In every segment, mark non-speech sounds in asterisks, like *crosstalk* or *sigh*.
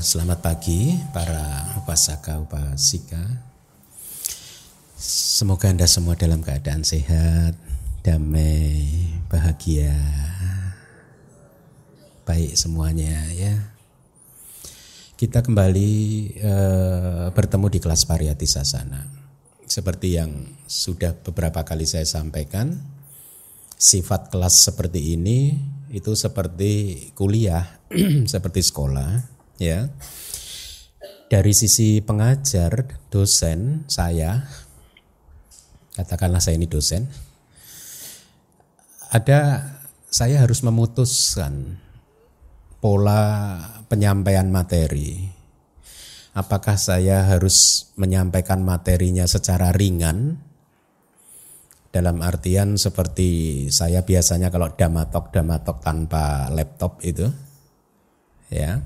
selamat pagi para upasaka upasika. Semoga Anda semua dalam keadaan sehat, damai, bahagia. Baik semuanya ya. Kita kembali uh, bertemu di kelas Pariyati Sasana. Seperti yang sudah beberapa kali saya sampaikan, sifat kelas seperti ini itu seperti kuliah *clears throat* seperti sekolah ya. Dari sisi pengajar dosen saya katakanlah saya ini dosen ada saya harus memutuskan pola penyampaian materi. Apakah saya harus menyampaikan materinya secara ringan? Dalam artian seperti saya biasanya kalau damatok damatok tanpa laptop itu ya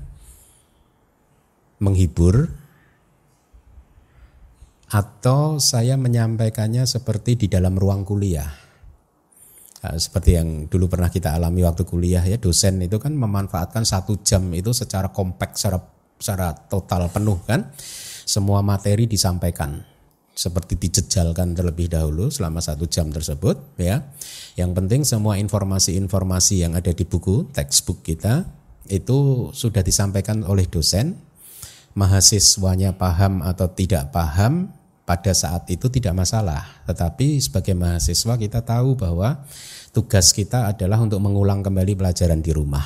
menghibur atau saya menyampaikannya seperti di dalam ruang kuliah. Nah, seperti yang dulu pernah kita alami waktu kuliah ya dosen itu kan memanfaatkan satu jam itu secara kompak secara secara total penuh kan. Semua materi disampaikan seperti dijejalkan terlebih dahulu selama satu jam tersebut ya. Yang penting semua informasi-informasi yang ada di buku textbook kita itu sudah disampaikan oleh dosen, mahasiswanya paham atau tidak paham pada saat itu tidak masalah. Tetapi sebagai mahasiswa kita tahu bahwa tugas kita adalah untuk mengulang kembali pelajaran di rumah.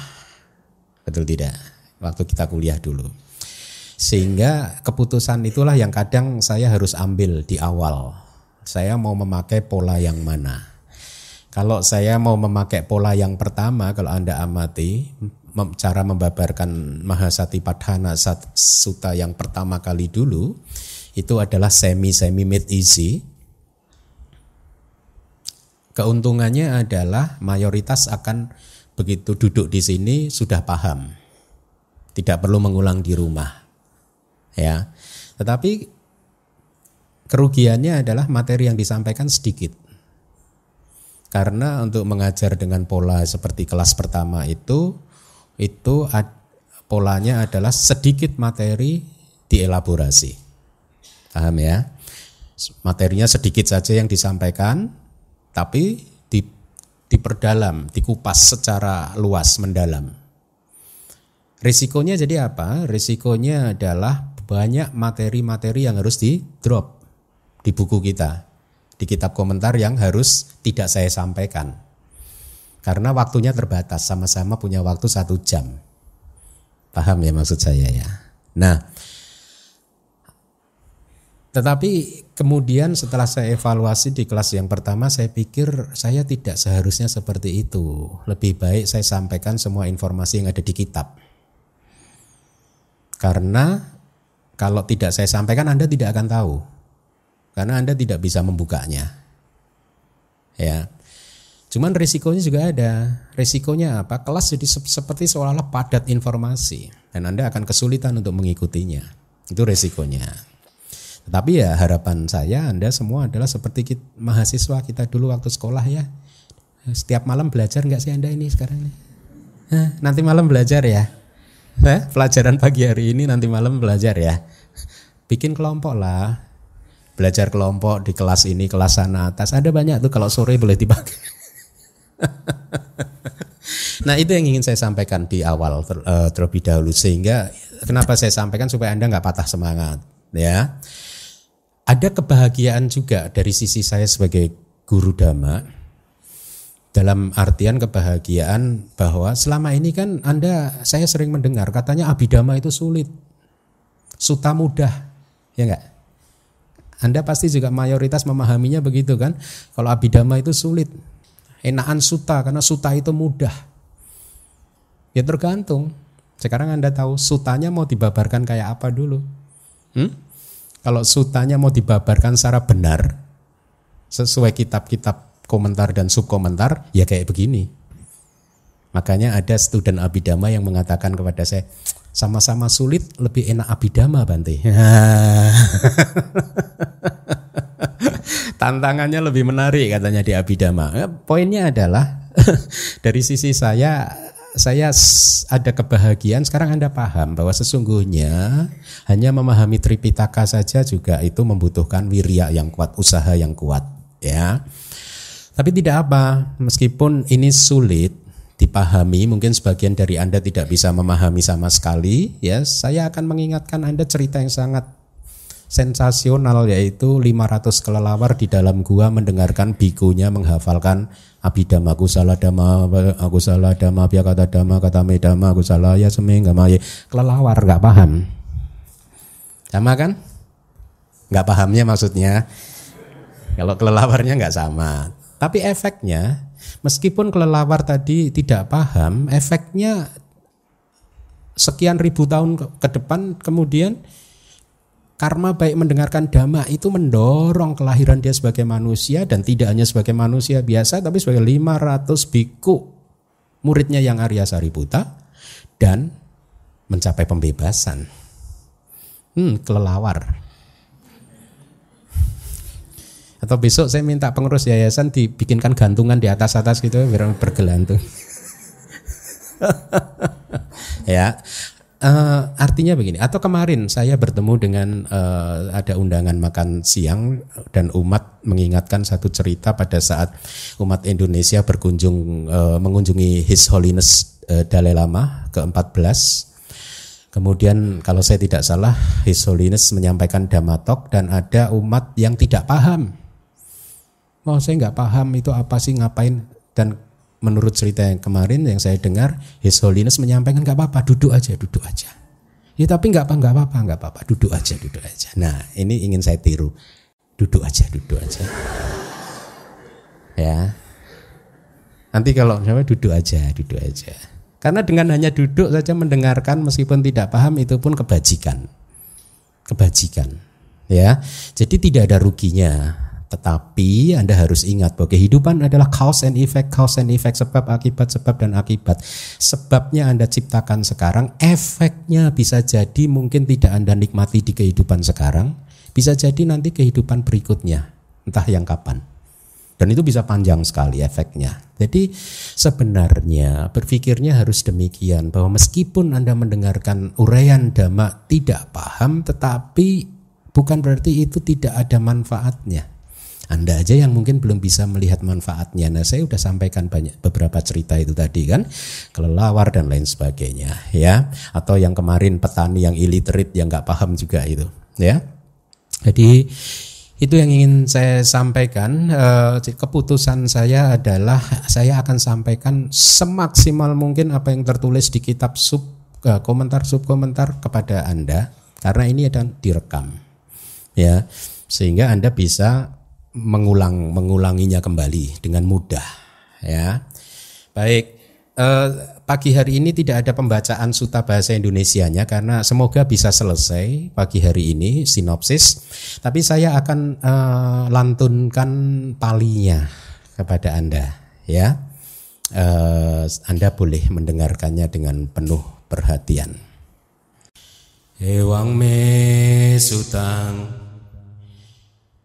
Betul tidak? Waktu kita kuliah dulu. Sehingga keputusan itulah yang kadang saya harus ambil di awal. Saya mau memakai pola yang mana. Kalau saya mau memakai pola yang pertama, kalau Anda amati, cara membabarkan Mahasati Padhana Sutta yang pertama kali dulu itu adalah semi semi mid easy. Keuntungannya adalah mayoritas akan begitu duduk di sini sudah paham. Tidak perlu mengulang di rumah. Ya. Tetapi kerugiannya adalah materi yang disampaikan sedikit. Karena untuk mengajar dengan pola seperti kelas pertama itu itu ad, polanya adalah sedikit materi dielaborasi. Paham ya? Materinya sedikit saja yang disampaikan, tapi di, diperdalam, dikupas secara luas, mendalam. Risikonya jadi apa? Risikonya adalah banyak materi-materi yang harus di drop di buku kita, di kitab komentar yang harus tidak saya sampaikan. Karena waktunya terbatas, sama-sama punya waktu satu jam. Paham ya maksud saya ya. Nah, tetapi kemudian setelah saya evaluasi di kelas yang pertama, saya pikir saya tidak seharusnya seperti itu. Lebih baik saya sampaikan semua informasi yang ada di kitab. Karena kalau tidak saya sampaikan Anda tidak akan tahu. Karena Anda tidak bisa membukanya. Ya. Cuman risikonya juga ada. Risikonya apa? Kelas jadi seperti seolah-olah padat informasi dan Anda akan kesulitan untuk mengikutinya. Itu risikonya. Tetapi ya harapan saya Anda semua adalah seperti kita, mahasiswa kita dulu waktu sekolah ya. Setiap malam belajar nggak sih Anda ini sekarang? Hah, nanti malam belajar ya. Eh, pelajaran pagi hari ini nanti malam belajar ya. Bikin kelompok lah. Belajar kelompok di kelas ini, kelas sana atas. Ada banyak tuh kalau sore boleh dipakai. *laughs* nah itu yang ingin saya sampaikan di awal ter, uh, terlebih dahulu. Sehingga kenapa saya sampaikan supaya anda nggak patah semangat ya. Ada kebahagiaan juga dari sisi saya sebagai guru dhamma dalam artian kebahagiaan bahwa selama ini kan anda saya sering mendengar katanya abidama itu sulit suta mudah ya enggak anda pasti juga mayoritas memahaminya begitu kan? Kalau abidama itu sulit enakan suta karena suta itu mudah. Ya tergantung. Sekarang Anda tahu sutanya mau dibabarkan kayak apa dulu? Hmm? Kalau sutanya mau dibabarkan secara benar sesuai kitab-kitab komentar dan subkomentar ya kayak begini. Makanya ada student abidama yang mengatakan kepada saya, sama-sama sulit lebih enak abidama Bante. *laughs* Tantangannya lebih menarik katanya di Abidama. Eh, poinnya adalah *laughs* dari sisi saya saya ada kebahagiaan sekarang Anda paham bahwa sesungguhnya hanya memahami Tripitaka saja juga itu membutuhkan wirya yang kuat, usaha yang kuat, ya. Tapi tidak apa, meskipun ini sulit dipahami, mungkin sebagian dari Anda tidak bisa memahami sama sekali, ya. Saya akan mengingatkan Anda cerita yang sangat sensasional yaitu 500 kelelawar di dalam gua mendengarkan bikunya menghafalkan abidama aku salah dama aku salah dama biar kata dama kata medama aku salah ya seming gak kelelawar nggak paham. Sama kan? Nggak pahamnya maksudnya. Kalau kelelawarnya nggak sama. Tapi efeknya meskipun kelelawar tadi tidak paham efeknya sekian ribu tahun ke depan kemudian Karma baik mendengarkan dhamma itu mendorong kelahiran dia sebagai manusia dan tidak hanya sebagai manusia biasa tapi sebagai 500 biku muridnya yang Arya Sariputa dan mencapai pembebasan. Hmm, kelelawar. Atau besok saya minta pengurus yayasan dibikinkan gantungan di atas-atas gitu biar bergelantung. *laughs* ya, Uh, artinya begini, atau kemarin saya bertemu dengan uh, ada undangan makan siang dan umat mengingatkan satu cerita pada saat umat Indonesia berkunjung uh, mengunjungi His Holiness uh, Dalai Lama ke-14. Kemudian kalau saya tidak salah His Holiness menyampaikan damatok dan ada umat yang tidak paham. Oh saya nggak paham itu apa sih ngapain dan menurut cerita yang kemarin yang saya dengar, His Holiness menyampaikan nggak apa-apa, duduk aja, duduk aja. Ya tapi nggak apa nggak apa nggak apa-apa, duduk aja, duduk aja. Nah ini ingin saya tiru, duduk aja, duduk aja. Ya. Nanti kalau misalnya duduk aja, duduk aja. Karena dengan hanya duduk saja mendengarkan meskipun tidak paham itu pun kebajikan. Kebajikan. Ya. Jadi tidak ada ruginya tetapi Anda harus ingat bahwa kehidupan adalah cause and effect, cause and effect, sebab akibat, sebab dan akibat. Sebabnya Anda ciptakan sekarang, efeknya bisa jadi mungkin tidak Anda nikmati di kehidupan sekarang, bisa jadi nanti kehidupan berikutnya, entah yang kapan. Dan itu bisa panjang sekali efeknya. Jadi sebenarnya berpikirnya harus demikian bahwa meskipun Anda mendengarkan uraian dhamma tidak paham tetapi bukan berarti itu tidak ada manfaatnya. Anda aja yang mungkin belum bisa melihat manfaatnya. Nah, saya sudah sampaikan banyak beberapa cerita itu tadi kan, kelelawar dan lain sebagainya, ya. Atau yang kemarin petani yang illiterate yang nggak paham juga itu, ya. Jadi itu yang ingin saya sampaikan. Eh, keputusan saya adalah saya akan sampaikan semaksimal mungkin apa yang tertulis di kitab sub eh, komentar sub komentar kepada Anda karena ini ada direkam, ya sehingga Anda bisa mengulang mengulanginya kembali dengan mudah ya. Baik eh, pagi hari ini tidak ada pembacaan suta bahasa Indonesianya karena semoga bisa selesai pagi hari ini sinopsis. Tapi saya akan eh, lantunkan palinya kepada Anda ya. Eh, anda boleh mendengarkannya dengan penuh perhatian. Ewang me sutang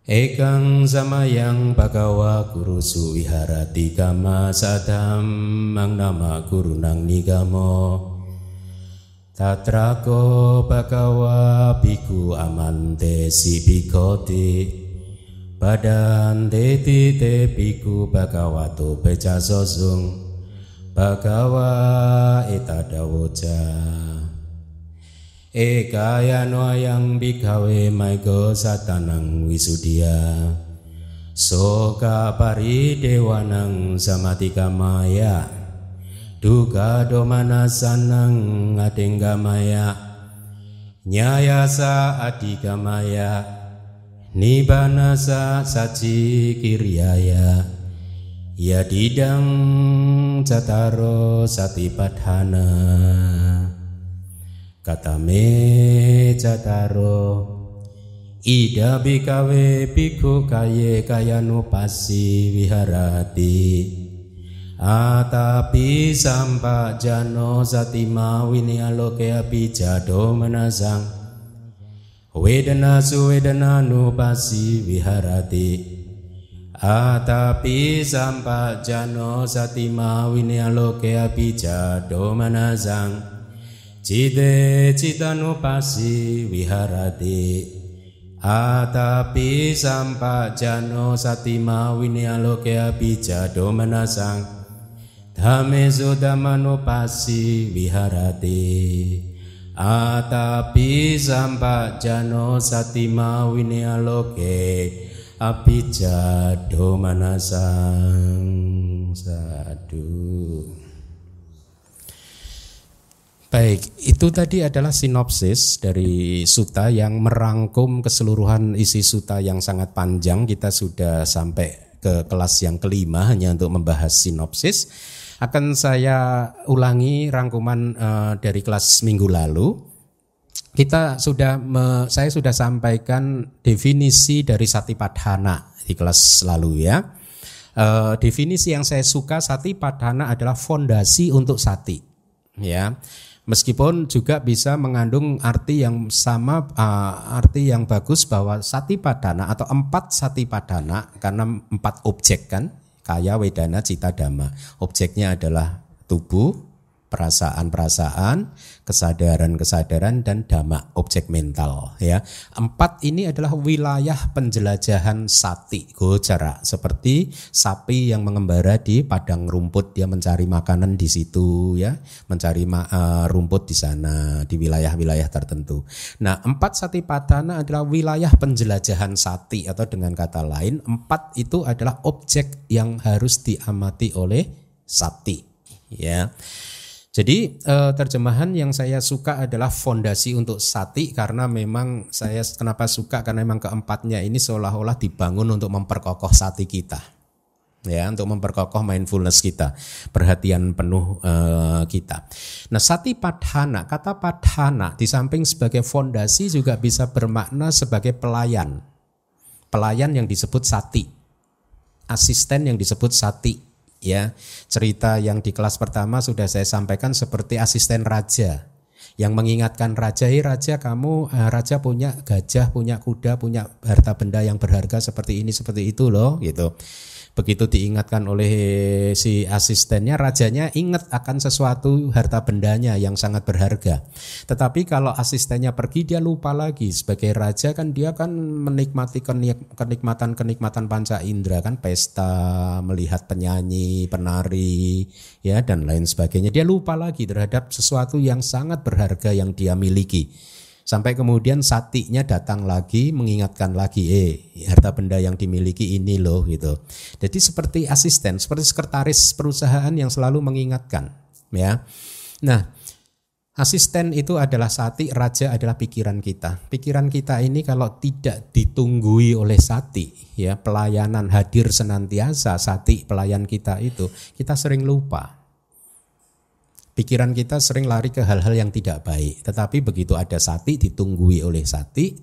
Ekang samayang bagawa guru suwiharati kama sadam mang nama guru nang nigamo Tatrako bagawa biku amante si bikoti Badan teti te biku bagawato beca sosung. Bagawa etadawoja Ekaya noayang bikawe maiko satanang wisudia Soka pari dewanang samatika maya. Duga domana sanang adengga maya. Nyayasa adika maya. Nibanasa saci kiriaya Ya didang cataro satipadhana katame jataro ida bikawe biku kaye kayanu pasi wiharati. Atapi sampa jano satima wini aloke api jado menasang wedana su wedana nu pasi wiharati. Atapi sampajano satima winyaloke abijado manasang Cite citanupasi wiharati Atapi sampajano satima winyaloke abijado manasang. Dhame sudamanupasi wiharati Atapi sampajano satima winyaloke abijado manasang. Sadu Baik, itu tadi adalah sinopsis dari suta yang merangkum keseluruhan isi suta yang sangat panjang. Kita sudah sampai ke kelas yang kelima hanya untuk membahas sinopsis. Akan saya ulangi rangkuman uh, dari kelas minggu lalu kita sudah me, saya sudah sampaikan definisi dari satipadhana di kelas lalu ya. E, definisi yang saya suka satipadhana adalah fondasi untuk sati. Ya. Meskipun juga bisa mengandung arti yang sama, uh, arti yang bagus bahwa satipadhana atau empat satipadhana karena empat objek kan, kaya, wedana, cita, dhamma. Objeknya adalah tubuh, perasaan-perasaan, kesadaran-kesadaran dan dhamma objek mental ya. Empat ini adalah wilayah penjelajahan sati gocara seperti sapi yang mengembara di padang rumput dia mencari makanan di situ ya, mencari uh, rumput di sana di wilayah-wilayah tertentu. Nah, empat sati padana adalah wilayah penjelajahan sati atau dengan kata lain empat itu adalah objek yang harus diamati oleh sati ya. Jadi eh, terjemahan yang saya suka adalah fondasi untuk sati karena memang saya kenapa suka karena memang keempatnya ini seolah-olah dibangun untuk memperkokoh sati kita. Ya, untuk memperkokoh mindfulness kita, perhatian penuh uh, kita. Nah, sati padhana, kata padhana di samping sebagai fondasi juga bisa bermakna sebagai pelayan. Pelayan yang disebut sati. Asisten yang disebut sati ya. Cerita yang di kelas pertama sudah saya sampaikan seperti asisten raja yang mengingatkan raja, "Hei raja, kamu eh, raja punya gajah, punya kuda, punya harta benda yang berharga seperti ini, seperti itu loh." gitu. Begitu diingatkan oleh si asistennya, rajanya ingat akan sesuatu harta bendanya yang sangat berharga. Tetapi kalau asistennya pergi, dia lupa lagi. Sebagai raja kan dia kan menikmati kenikmatan-kenikmatan panca indera kan pesta, melihat penyanyi, penari, ya dan lain sebagainya. Dia lupa lagi terhadap sesuatu yang sangat berharga yang dia miliki. Sampai kemudian satinya datang lagi mengingatkan lagi, eh harta benda yang dimiliki ini loh gitu. Jadi seperti asisten, seperti sekretaris perusahaan yang selalu mengingatkan, ya. Nah, asisten itu adalah sati, raja adalah pikiran kita. Pikiran kita ini kalau tidak ditunggui oleh sati, ya pelayanan hadir senantiasa sati pelayan kita itu, kita sering lupa Pikiran kita sering lari ke hal-hal yang tidak baik, tetapi begitu ada sati ditunggui oleh sati,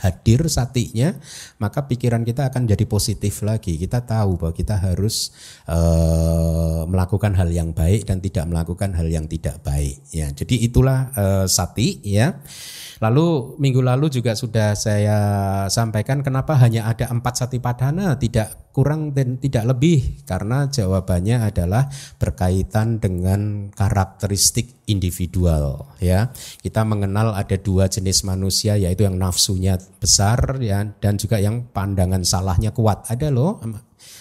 hadir satinya, maka pikiran kita akan jadi positif lagi. Kita tahu bahwa kita harus uh, melakukan hal yang baik dan tidak melakukan hal yang tidak baik. Ya, jadi itulah uh, sati ya. Lalu minggu lalu juga sudah saya sampaikan kenapa hanya ada empat sati padana, tidak kurang dan tidak lebih karena jawabannya adalah berkaitan dengan karakteristik individual ya. Kita mengenal ada dua jenis manusia yaitu yang nafsunya besar ya dan juga yang pandangan salahnya kuat. Ada loh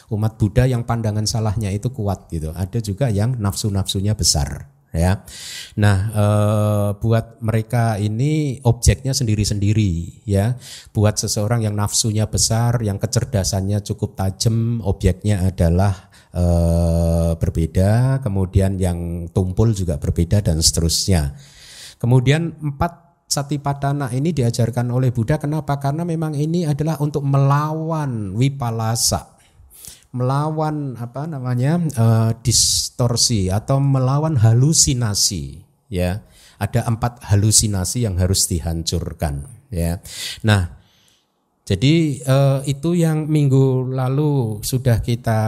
umat Buddha yang pandangan salahnya itu kuat gitu. Ada juga yang nafsu-nafsunya besar ya. Nah, e, buat mereka ini objeknya sendiri-sendiri ya. Buat seseorang yang nafsunya besar, yang kecerdasannya cukup tajam, objeknya adalah e, berbeda, kemudian yang tumpul juga berbeda dan seterusnya. Kemudian empat Satipatthana ini diajarkan oleh Buddha kenapa? Karena memang ini adalah untuk melawan wipalasa melawan apa namanya uh, distorsi atau melawan halusinasi ya. Ada empat halusinasi yang harus dihancurkan ya. Nah jadi uh, itu yang minggu lalu sudah kita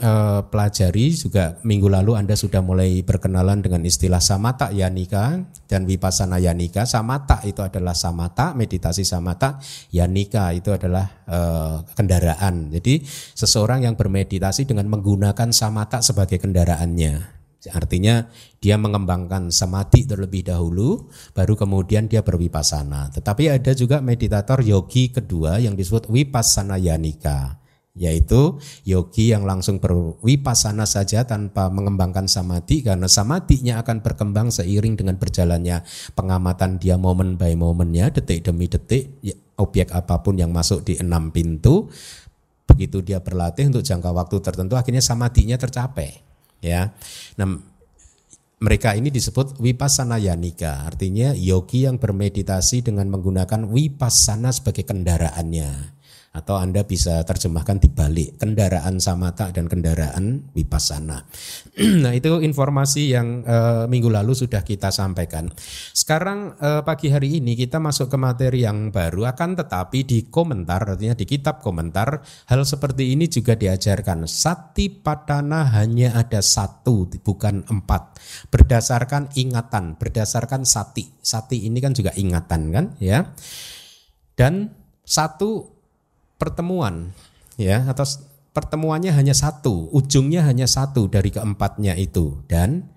eh, pelajari juga minggu lalu Anda sudah mulai berkenalan dengan istilah samata yanika dan vipassana yanika. Samata itu adalah samata, meditasi samata, yanika itu adalah eh, kendaraan. Jadi seseorang yang bermeditasi dengan menggunakan samata sebagai kendaraannya. Artinya dia mengembangkan samadhi terlebih dahulu, baru kemudian dia berwipasana. Tetapi ada juga meditator yogi kedua yang disebut vipassana yanika, yaitu yogi yang langsung berwipasana saja tanpa mengembangkan samadhi karena samadhinya akan berkembang seiring dengan berjalannya pengamatan dia momen by momennya, detik demi detik, ya, objek apa pun yang masuk di enam pintu, begitu dia berlatih untuk jangka waktu tertentu akhirnya samadhinya tercapai ya. Nah, mereka ini disebut vipassana yanika, artinya yogi yang bermeditasi dengan menggunakan vipassana sebagai kendaraannya atau Anda bisa terjemahkan dibalik kendaraan samata dan kendaraan vipassana. *clears throat* nah, itu informasi yang e, minggu lalu sudah kita sampaikan. Sekarang e, pagi hari ini kita masuk ke materi yang baru akan tetapi di komentar artinya di kitab komentar hal seperti ini juga diajarkan. Sati padana hanya ada satu bukan empat berdasarkan ingatan, berdasarkan sati. Sati ini kan juga ingatan kan ya. Dan satu pertemuan ya atau pertemuannya hanya satu, ujungnya hanya satu dari keempatnya itu dan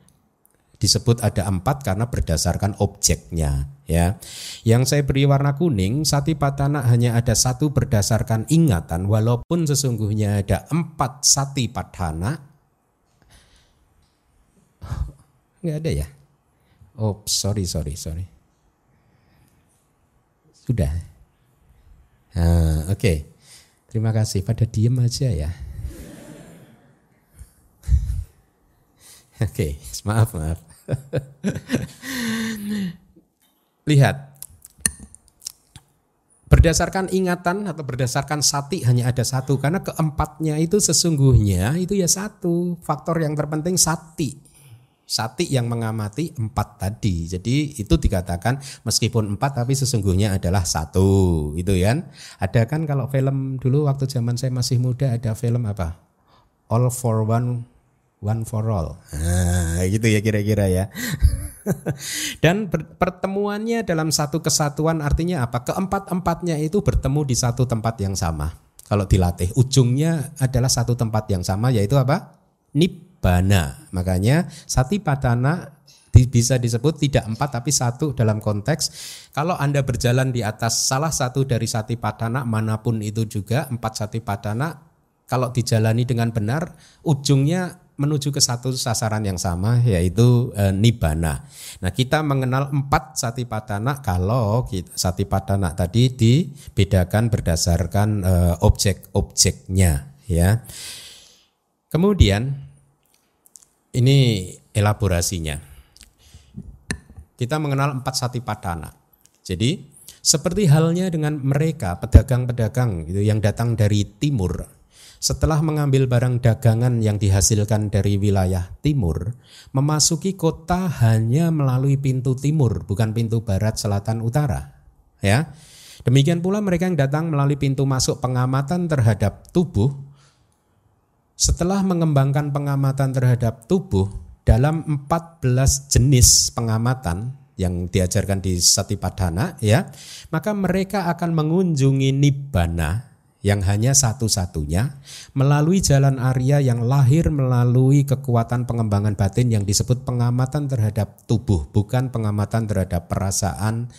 disebut ada empat karena berdasarkan objeknya ya. Yang saya beri warna kuning sati patana hanya ada satu berdasarkan ingatan walaupun sesungguhnya ada empat sati patana nggak ada ya. Oh sorry sorry sorry. Sudah. Ah, Oke. Okay. Terima kasih. Pada diem aja ya. Oke, okay, maaf maaf. Lihat, berdasarkan ingatan atau berdasarkan sati hanya ada satu karena keempatnya itu sesungguhnya itu ya satu faktor yang terpenting sati Sati yang mengamati empat tadi. Jadi itu dikatakan meskipun empat tapi sesungguhnya adalah satu. Itu ya. Ada kan kalau film dulu waktu zaman saya masih muda ada film apa? All for one, one for all. Nah, gitu ya kira-kira ya. *laughs* Dan pertemuannya dalam satu kesatuan artinya apa? Keempat-empatnya itu bertemu di satu tempat yang sama. Kalau dilatih, ujungnya adalah satu tempat yang sama yaitu apa? Nip bana. Makanya sati padana bisa disebut tidak empat tapi satu dalam konteks kalau Anda berjalan di atas salah satu dari sati padana mana pun itu juga empat sati padana kalau dijalani dengan benar ujungnya menuju ke satu sasaran yang sama yaitu e, nibbana. Nah, kita mengenal empat sati padana kalau kita, sati padana tadi dibedakan berdasarkan e, objek-objeknya ya. Kemudian ini elaborasinya. Kita mengenal empat sati padana. Jadi seperti halnya dengan mereka pedagang-pedagang gitu yang datang dari timur setelah mengambil barang dagangan yang dihasilkan dari wilayah timur, memasuki kota hanya melalui pintu timur, bukan pintu barat, selatan, utara. Ya, demikian pula mereka yang datang melalui pintu masuk pengamatan terhadap tubuh setelah mengembangkan pengamatan terhadap tubuh dalam 14 jenis pengamatan yang diajarkan di Satipadana ya, maka mereka akan mengunjungi nibbana yang hanya satu-satunya melalui jalan Arya yang lahir melalui kekuatan pengembangan batin yang disebut pengamatan terhadap tubuh, bukan pengamatan terhadap perasaan,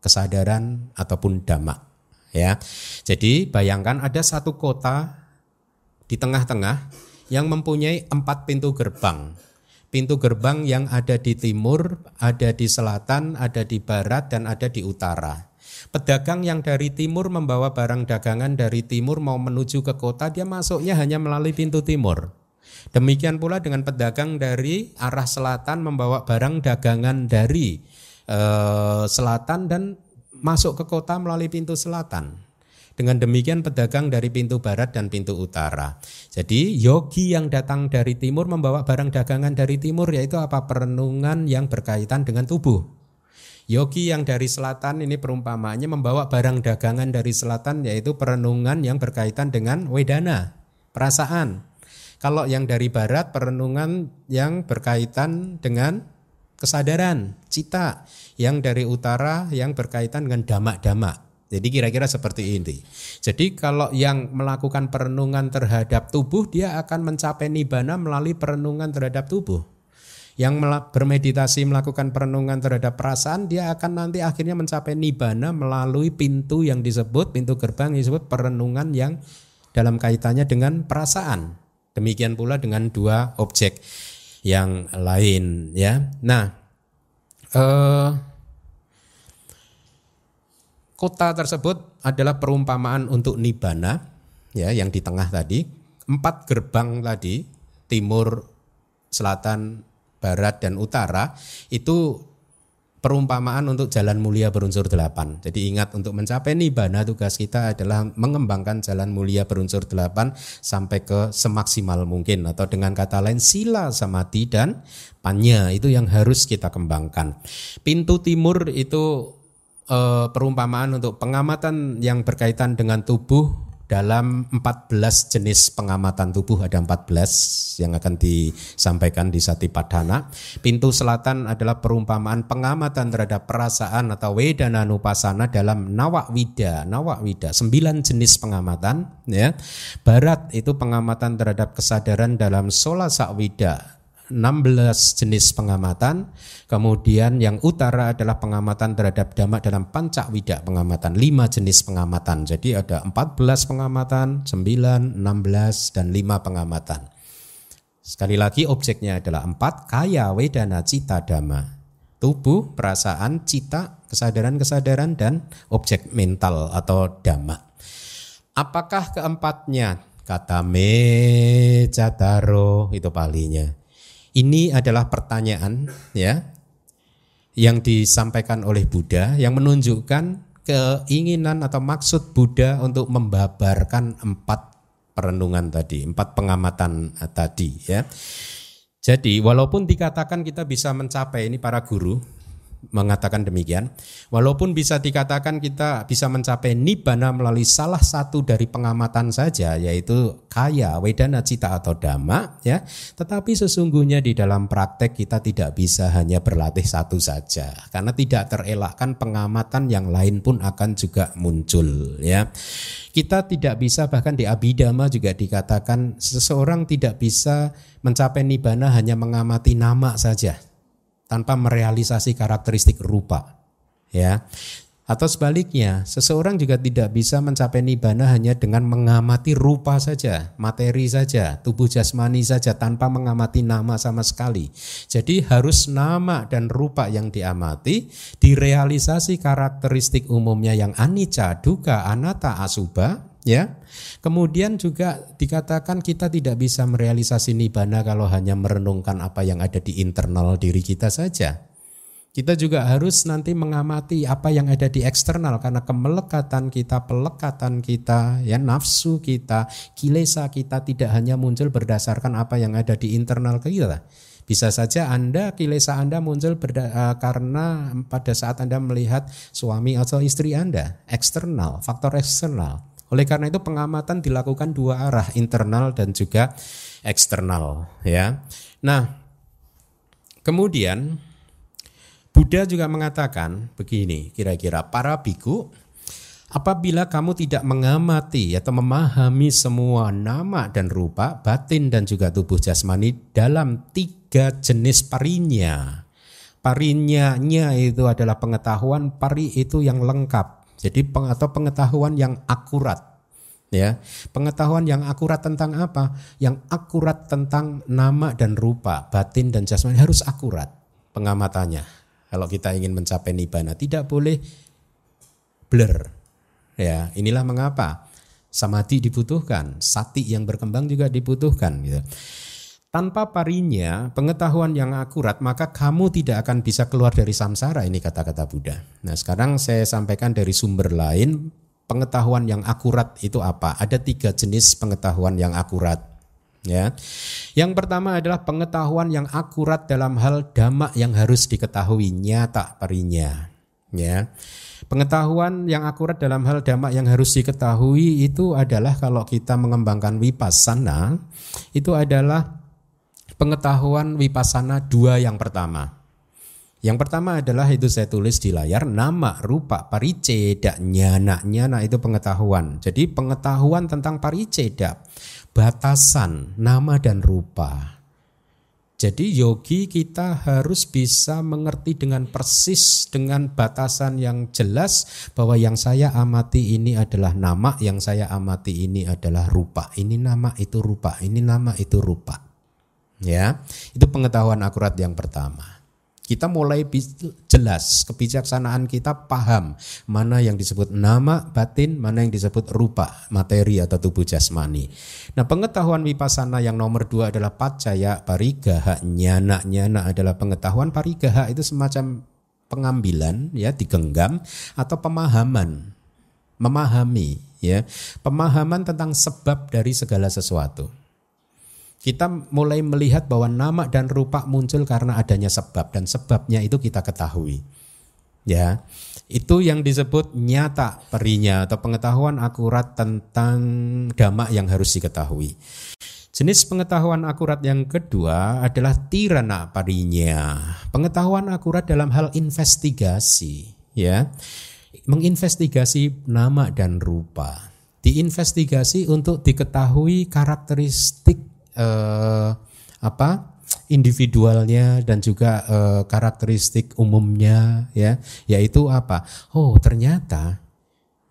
kesadaran ataupun dhamma. Ya. Jadi bayangkan ada satu kota di tengah-tengah yang mempunyai empat pintu gerbang. Pintu gerbang yang ada di timur, ada di selatan, ada di barat, dan ada di utara. Pedagang yang dari timur membawa barang dagangan dari timur mau menuju ke kota, dia masuknya hanya melalui pintu timur. Demikian pula dengan pedagang dari arah selatan membawa barang dagangan dari eh, selatan dan masuk ke kota melalui pintu selatan. Dengan demikian pedagang dari pintu barat dan pintu utara. Jadi yogi yang datang dari timur membawa barang dagangan dari timur yaitu apa? Perenungan yang berkaitan dengan tubuh. Yogi yang dari selatan ini perumpamaannya membawa barang dagangan dari selatan yaitu perenungan yang berkaitan dengan wedana, perasaan. Kalau yang dari barat perenungan yang berkaitan dengan kesadaran, cita. Yang dari utara yang berkaitan dengan damak-damak. Jadi kira-kira seperti ini. Jadi kalau yang melakukan perenungan terhadap tubuh dia akan mencapai nibana melalui perenungan terhadap tubuh. Yang bermeditasi melakukan perenungan terhadap perasaan dia akan nanti akhirnya mencapai nibana melalui pintu yang disebut pintu gerbang yang disebut perenungan yang dalam kaitannya dengan perasaan. Demikian pula dengan dua objek yang lain ya. Nah, eh Kota tersebut adalah perumpamaan untuk Nibana ya yang di tengah tadi. Empat gerbang tadi timur, selatan, barat dan utara itu perumpamaan untuk jalan mulia berunsur delapan. Jadi ingat untuk mencapai nibana tugas kita adalah mengembangkan jalan mulia berunsur delapan sampai ke semaksimal mungkin atau dengan kata lain sila samadhi dan panya itu yang harus kita kembangkan. Pintu timur itu uh, perumpamaan untuk pengamatan yang berkaitan dengan tubuh dalam 14 jenis pengamatan tubuh ada 14 yang akan disampaikan di Satipadana. Pintu selatan adalah perumpamaan pengamatan terhadap perasaan atau wedana nupasana dalam nawak wida, nawak wida, 9 jenis pengamatan ya. Barat itu pengamatan terhadap kesadaran dalam sola sakwida, 16 jenis pengamatan. Kemudian yang utara adalah pengamatan terhadap damak dalam pancak wida pengamatan. 5 jenis pengamatan. Jadi ada 14 pengamatan, 9, 16, dan 5 pengamatan. Sekali lagi objeknya adalah 4, kaya, wedana, cita, dhamma. Tubuh, perasaan, cita, kesadaran-kesadaran, dan objek mental atau dhamma. Apakah keempatnya? Kata me cataro itu palinya. Ini adalah pertanyaan ya yang disampaikan oleh Buddha yang menunjukkan keinginan atau maksud Buddha untuk membabarkan empat perenungan tadi, empat pengamatan tadi ya. Jadi walaupun dikatakan kita bisa mencapai ini para guru mengatakan demikian. Walaupun bisa dikatakan kita bisa mencapai nibbana melalui salah satu dari pengamatan saja yaitu kaya, wedana, cita atau dhamma ya, tetapi sesungguhnya di dalam praktek kita tidak bisa hanya berlatih satu saja karena tidak terelakkan pengamatan yang lain pun akan juga muncul ya. Kita tidak bisa bahkan di Abhidhamma juga dikatakan seseorang tidak bisa mencapai nibbana hanya mengamati nama saja tanpa merealisasi karakteristik rupa. Ya. Atau sebaliknya, seseorang juga tidak bisa mencapai nibbana hanya dengan mengamati rupa saja, materi saja, tubuh jasmani saja tanpa mengamati nama sama sekali. Jadi harus nama dan rupa yang diamati, direalisasi karakteristik umumnya yang anicca, duka, anatta, asuba, ya. Kemudian juga dikatakan kita tidak bisa merealisasi nibbana kalau hanya merenungkan apa yang ada di internal diri kita saja. Kita juga harus nanti mengamati apa yang ada di eksternal karena kemelekatan kita, pelekatan kita, ya nafsu kita, kilesa kita tidak hanya muncul berdasarkan apa yang ada di internal kita. Bisa saja Anda kilesa Anda muncul berda, uh, karena pada saat Anda melihat suami atau istri Anda, eksternal, faktor eksternal. Oleh karena itu pengamatan dilakukan dua arah, internal dan juga eksternal, ya. Nah, kemudian Buddha juga mengatakan begini, kira-kira para biku Apabila kamu tidak mengamati atau memahami semua nama dan rupa, batin dan juga tubuh jasmani dalam tiga jenis parinya. Parinya itu adalah pengetahuan, pari itu yang lengkap. Jadi atau pengetahuan yang akurat ya. Pengetahuan yang akurat tentang apa? Yang akurat tentang nama dan rupa, batin dan jasmani harus akurat pengamatannya. Kalau kita ingin mencapai nibbana tidak boleh blur. Ya, inilah mengapa samadhi dibutuhkan, sati yang berkembang juga dibutuhkan gitu. Tanpa parinya, pengetahuan yang akurat, maka kamu tidak akan bisa keluar dari samsara. Ini kata-kata Buddha. Nah, sekarang saya sampaikan dari sumber lain, pengetahuan yang akurat itu apa? Ada tiga jenis pengetahuan yang akurat. Ya, yang pertama adalah pengetahuan yang akurat dalam hal dhamma yang harus diketahui nyata parinya. Ya. Pengetahuan yang akurat dalam hal damak yang harus diketahui itu adalah kalau kita mengembangkan vipassana itu adalah pengetahuan vipassana dua yang pertama. Yang pertama adalah itu saya tulis di layar nama, rupa, pariceda, nyana. Nyana itu pengetahuan. Jadi pengetahuan tentang pariceda, batasan nama dan rupa. Jadi yogi kita harus bisa mengerti dengan persis dengan batasan yang jelas bahwa yang saya amati ini adalah nama, yang saya amati ini adalah rupa. Ini nama itu rupa, ini nama itu rupa. Ya, itu pengetahuan akurat yang pertama. Kita mulai jelas kebijaksanaan kita paham mana yang disebut nama batin, mana yang disebut rupa materi atau tubuh jasmani. Nah pengetahuan vipassana yang nomor dua adalah pacaya parigaha nyana nyana adalah pengetahuan parigaha itu semacam pengambilan ya digenggam atau pemahaman memahami ya pemahaman tentang sebab dari segala sesuatu kita mulai melihat bahwa nama dan rupa muncul karena adanya sebab dan sebabnya itu kita ketahui. Ya. Itu yang disebut nyata perinya atau pengetahuan akurat tentang dhamma yang harus diketahui. Jenis pengetahuan akurat yang kedua adalah tirana parinya. Pengetahuan akurat dalam hal investigasi, ya. Menginvestigasi nama dan rupa. Diinvestigasi untuk diketahui karakteristik eh, apa individualnya dan juga eh, karakteristik umumnya ya. Yaitu apa? Oh ternyata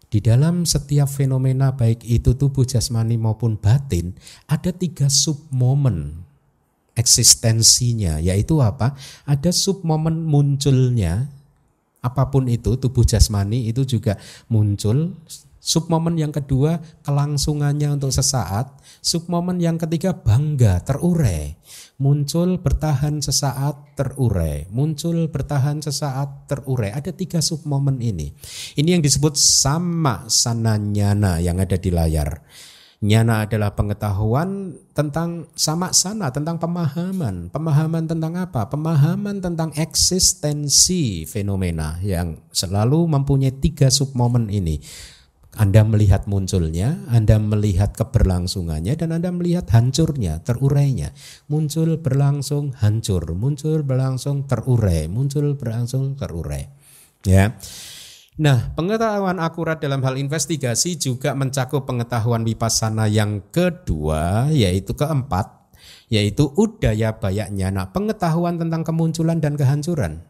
di dalam setiap fenomena baik itu tubuh jasmani maupun batin ada tiga sub momen eksistensinya. Yaitu apa? Ada sub momen munculnya apa pun itu tubuh jasmani itu juga muncul Submomen yang kedua kelangsungannya untuk sesaat. Submomen yang ketiga bangga, terurai. Muncul bertahan sesaat, terurai. Muncul bertahan sesaat, terurai. Ada tiga submomen ini. Ini yang disebut sama sananyana yang ada di layar. Nyana adalah pengetahuan tentang sama sana, tentang pemahaman. Pemahaman tentang apa? Pemahaman tentang eksistensi fenomena yang selalu mempunyai tiga submomen ini anda melihat munculnya, Anda melihat keberlangsungannya, dan Anda melihat hancurnya, terurainya. Muncul, berlangsung, hancur. Muncul, berlangsung, terurai. Muncul, berlangsung, terurai. Ya. Nah, pengetahuan akurat dalam hal investigasi juga mencakup pengetahuan vipassana yang kedua, yaitu keempat, yaitu udaya bayaknya. Nah, pengetahuan tentang kemunculan dan kehancuran.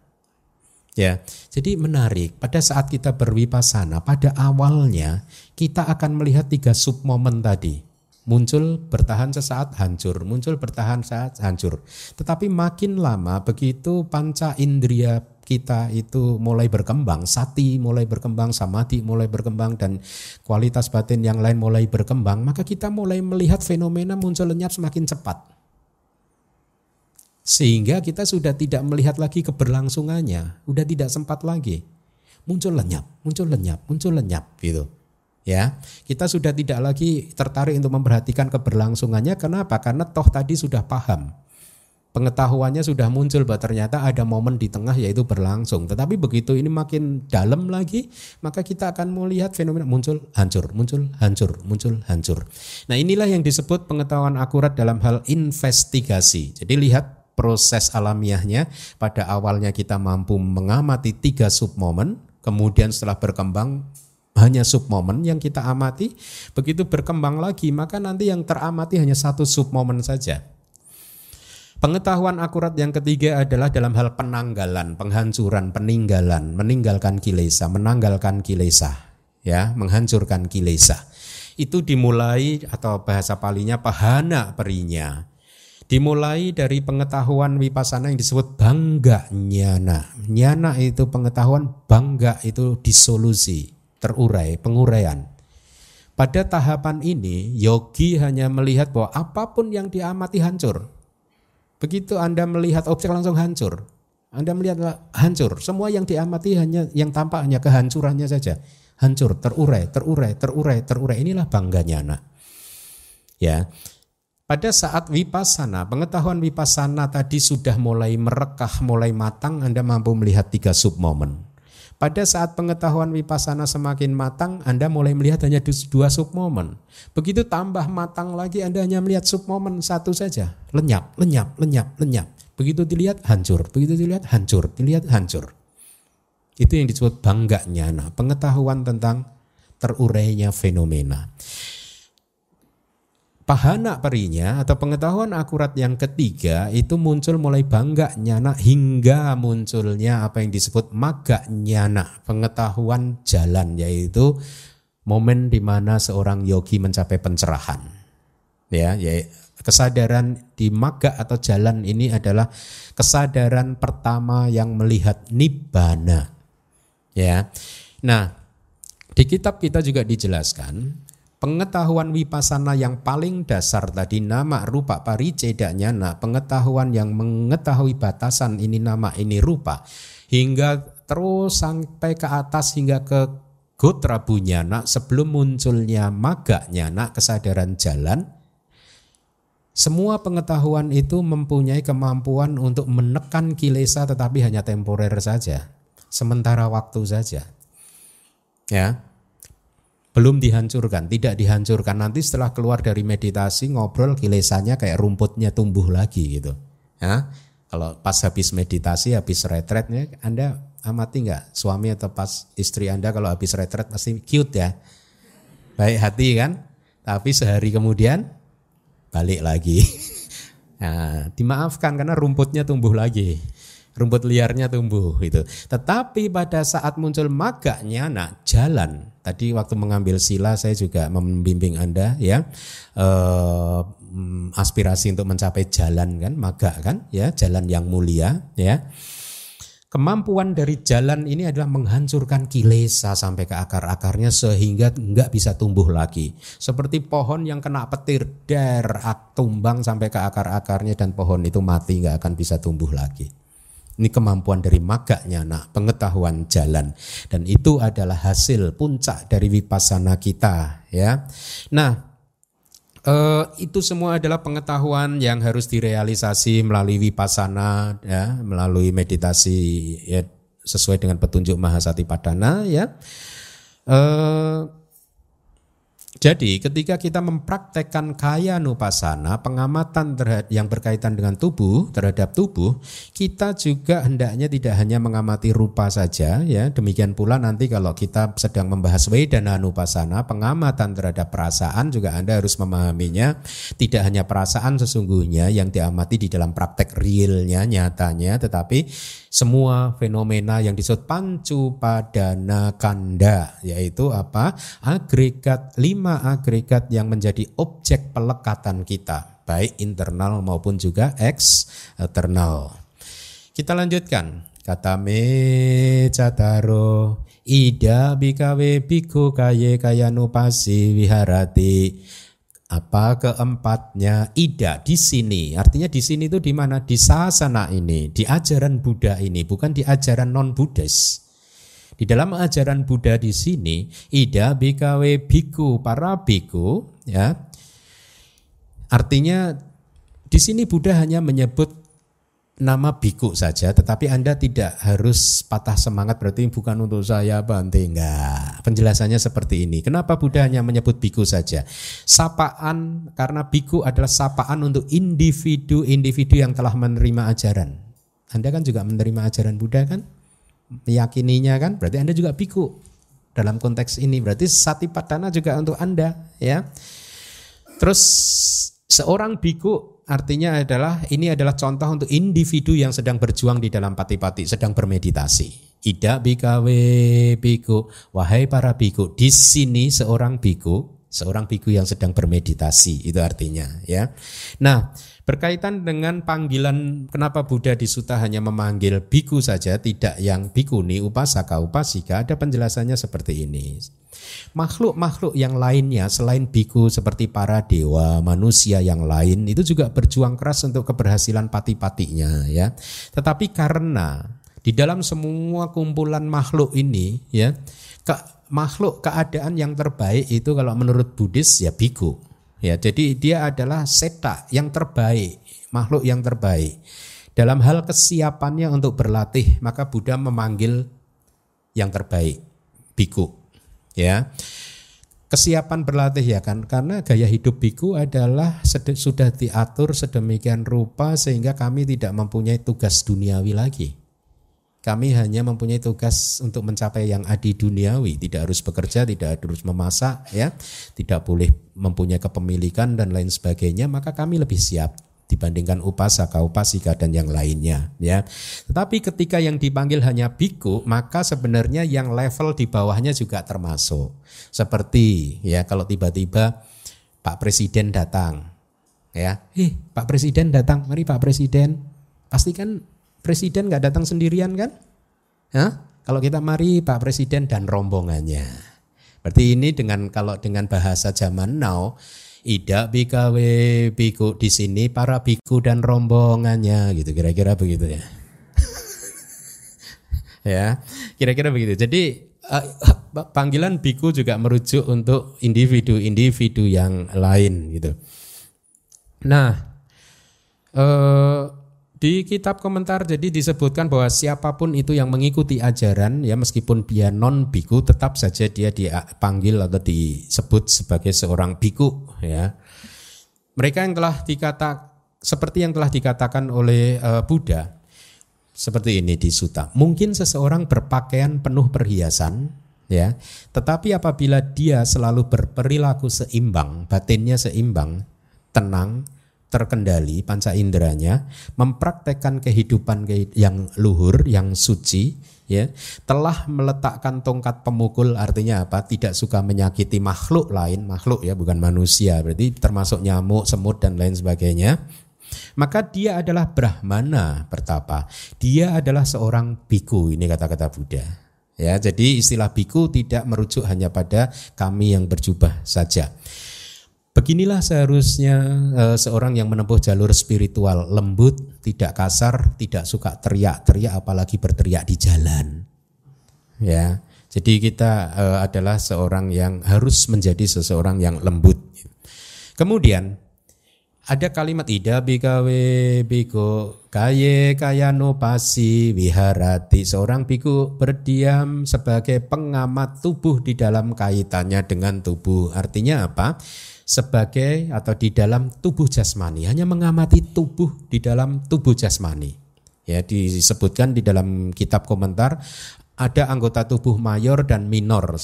Ya, jadi menarik. Pada saat kita berwipasana, pada awalnya kita akan melihat tiga sub momen tadi. Muncul bertahan sesaat hancur, muncul bertahan saat hancur. Tetapi makin lama begitu panca indria kita itu mulai berkembang, sati mulai berkembang, samadhi mulai berkembang dan kualitas batin yang lain mulai berkembang, maka kita mulai melihat fenomena muncul lenyap semakin cepat. Sehingga kita sudah tidak melihat lagi keberlangsungannya, udah tidak sempat lagi. Muncul lenyap, muncul lenyap, muncul lenyap gitu. Ya, kita sudah tidak lagi tertarik untuk memperhatikan keberlangsungannya. Kenapa? Karena toh tadi sudah paham. Pengetahuannya sudah muncul bahwa ternyata ada momen di tengah yaitu berlangsung. Tetapi begitu ini makin dalam lagi, maka kita akan melihat fenomena muncul, hancur, muncul, hancur, muncul, hancur. Nah inilah yang disebut pengetahuan akurat dalam hal investigasi. Jadi lihat proses alamiahnya. Pada awalnya kita mampu mengamati tiga submomen kemudian setelah berkembang hanya submomen yang kita amati. Begitu berkembang lagi maka nanti yang teramati hanya satu submomen saja. Pengetahuan akurat yang ketiga adalah dalam hal penanggalan, penghancuran, peninggalan, meninggalkan kilesa, menanggalkan kilesa, ya, menghancurkan kilesa. Itu dimulai atau bahasa palinya pahana perinya Dimulai dari pengetahuan wipasana yang disebut bangga nyana. Nyana itu pengetahuan, bangga itu disolusi, terurai, penguraian. Pada tahapan ini, yogi hanya melihat bahwa apa pun yang diamati hancur. Begitu Anda melihat objek langsung hancur. Anda melihat hancur. Semua yang diamati hanya yang tampak hanya kehancurannya saja. Hancur, terurai, terurai, terurai, terurai. Inilah bangga nyana. Ya. Pada saat wipasana, pengetahuan wipasana tadi sudah mulai merekah, mulai matang, Anda mampu melihat tiga sub momen. Pada saat pengetahuan vipassana semakin matang, Anda mulai melihat hanya dua submomen. Begitu tambah matang lagi, Anda hanya melihat submomen satu saja. Lenyap, lenyap, lenyap, lenyap. Begitu dilihat, hancur. Begitu dilihat, hancur. Dilihat, hancur. Itu yang disebut bangga nyana, pengetahuan tentang terurainya fenomena. Pahana perinya atau pengetahuan akurat yang ketiga itu muncul mulai bangga nyana hingga munculnya apa yang disebut maga nyana, pengetahuan jalan yaitu momen di mana seorang yogi mencapai pencerahan. Ya, ya kesadaran di maga atau jalan ini adalah kesadaran pertama yang melihat nibbana. Ya. Nah, di kitab kita juga dijelaskan pengetahuan wipasana yang paling dasar tadi nama rupa paricedanya nah pengetahuan yang mengetahui batasan ini nama ini rupa. Hingga terus sampai ke atas hingga ke gotra bunyana sebelum munculnya maga nyana kesadaran jalan. Semua pengetahuan itu mempunyai kemampuan untuk menekan kilesa tetapi hanya temporer saja sementara waktu saja. Ya belum dihancurkan, tidak dihancurkan. Nanti setelah keluar dari meditasi ngobrol kilesanya kayak rumputnya tumbuh lagi gitu. Ya, kalau pas habis meditasi, habis retretnya, Anda amati nggak suami atau pas istri Anda kalau habis retret pasti cute ya, baik hati kan? Tapi sehari kemudian balik lagi. *laughs* Nah, dimaafkan karena rumputnya tumbuh lagi rumput liarnya tumbuh itu. Tetapi pada saat muncul maganya nak jalan. Tadi waktu mengambil sila saya juga membimbing Anda ya. Eh, aspirasi untuk mencapai jalan kan, maga kan ya, jalan yang mulia ya. Kemampuan dari jalan ini adalah menghancurkan kilesa sampai ke akar-akarnya sehingga enggak bisa tumbuh lagi. Seperti pohon yang kena petir der tumbang sampai ke akar-akarnya dan pohon itu mati enggak akan bisa tumbuh lagi. Ini kemampuan dari maganya nak pengetahuan jalan dan itu adalah hasil puncak dari vipassana kita ya. Nah, eh, itu semua adalah pengetahuan yang harus direalisasi melalui vipassana ya, melalui meditasi ya sesuai dengan petunjuk Mahasati Padana ya. Eh, jadi ketika kita mempraktekkan kaya nupasana, pengamatan yang berkaitan dengan tubuh terhadap tubuh, kita juga hendaknya tidak hanya mengamati rupa saja ya. Demikian pula nanti kalau kita sedang membahas wedana nupasana, pengamatan terhadap perasaan juga Anda harus memahaminya. Tidak hanya perasaan sesungguhnya yang diamati di dalam praktek realnya, nyatanya, tetapi semua fenomena yang disebut pancu padana kanda yaitu apa agregat lima agregat yang menjadi objek pelekatan kita baik internal maupun juga eksternal. Kita lanjutkan. Kata me cataro ida bikawe biku kaye kayanupasi wiharati. Apa keempatnya ida di sini? Artinya di sini itu di mana? Di sasana ini di ajaran Buddha ini bukan di ajaran non Buddhis di dalam ajaran Buddha di sini ida bikawe biku para biku ya. Artinya di sini Buddha hanya menyebut nama biku saja tetapi Anda tidak harus patah semangat berarti bukan untuk saya Bante enggak penjelasannya seperti ini. Kenapa Buddha hanya menyebut biku saja? Sapaan karena biku adalah sapaan untuk individu-individu yang telah menerima ajaran. Anda kan juga menerima ajaran Buddha kan meyakininya kan berarti Anda juga biku dalam konteks ini berarti sati padana juga untuk Anda ya terus seorang biku artinya adalah ini adalah contoh untuk individu yang sedang berjuang di dalam pati-pati, sedang bermeditasi. Ida bikawe biku, wahai para biku, di sini seorang biku, seorang biku yang sedang bermeditasi, itu artinya ya. Nah, berkaitan dengan panggilan kenapa Buddha di Sutta hanya memanggil biku saja, tidak yang bikuni, upasaka, upasika, ada penjelasannya seperti ini. Makhluk-makhluk yang lainnya selain biku seperti para dewa, manusia yang lain itu juga berjuang keras untuk keberhasilan pati-patinya ya. Tetapi karena di dalam semua kumpulan makhluk ini ya, ke, makhluk keadaan yang terbaik itu kalau menurut Buddhis ya biku. Ya, jadi dia adalah seta yang terbaik, makhluk yang terbaik. Dalam hal kesiapannya untuk berlatih, maka Buddha memanggil yang terbaik biku ya. Kesiapan berlatih ya kan? Karena gaya hidup biku adalah sudah diatur sedemikian rupa sehingga kami tidak mempunyai tugas duniawi lagi kami hanya mempunyai tugas untuk mencapai yang adi duniawi tidak harus bekerja tidak harus memasak ya tidak boleh mempunyai kepemilikan dan lain sebagainya maka kami lebih siap dibandingkan upasaka, upasika dan yang lainnya ya. Tetapi ketika yang dipanggil hanya biku, maka sebenarnya yang level di bawahnya juga termasuk. Seperti ya kalau tiba-tiba Pak Presiden datang ya, eh Pak Presiden datang, mari Pak Presiden. Pastikan Presiden nggak datang sendirian kan? Hah? Kalau kita mari Pak Presiden dan rombongannya. Berarti ini dengan kalau dengan bahasa zaman now Ida bikawe biku di sini para biku dan rombongannya gitu kira-kira begitu ya. *laughs* ya, kira-kira begitu. Jadi uh, *laughs* panggilan biku juga merujuk untuk individu-individu yang lain gitu. Nah, uh, di kitab komentar jadi disebutkan bahwa siapa pun itu yang mengikuti ajaran ya meskipun dia non biku tetap saja dia dipanggil atau disebut sebagai seorang biku ya. Mereka yang telah dikata seperti yang telah dikatakan oleh uh, Buddha seperti ini di suta. Mungkin seseorang berpakaian penuh perhiasan ya, tetapi apabila dia selalu berperilaku seimbang, batinnya seimbang, tenang, terkendali panca inderanya mempraktekkan kehidupan yang luhur yang suci ya telah meletakkan tongkat pemukul artinya apa? Tidak suka menyakiti makhluk lain makhluk ya bukan manusia berarti termasuk nyamuk semut dan lain sebagainya. Maka dia adalah brahmana pertapa dia adalah seorang biku ini kata-kata Buddha. Ya jadi istilah biku tidak merujuk hanya pada kami yang berjubah saja Beginilah seharusnya uh, seorang yang menempuh jalur spiritual lembut, tidak kasar, tidak suka teriak-teriak apalagi berteriak di jalan. Ya. Jadi kita uh, adalah seorang yang harus menjadi seseorang yang lembut. Kemudian ada kalimat ida bikawe biko kaye kayano pasi wiharati seorang biku berdiam sebagai pengamat tubuh di dalam kaitannya dengan tubuh artinya apa sebagai atau di dalam tubuh jasmani, hanya mengamati tubuh di dalam tubuh jasmani. Ya, disebutkan di dalam kitab komentar ada anggota tubuh mayor dan minor.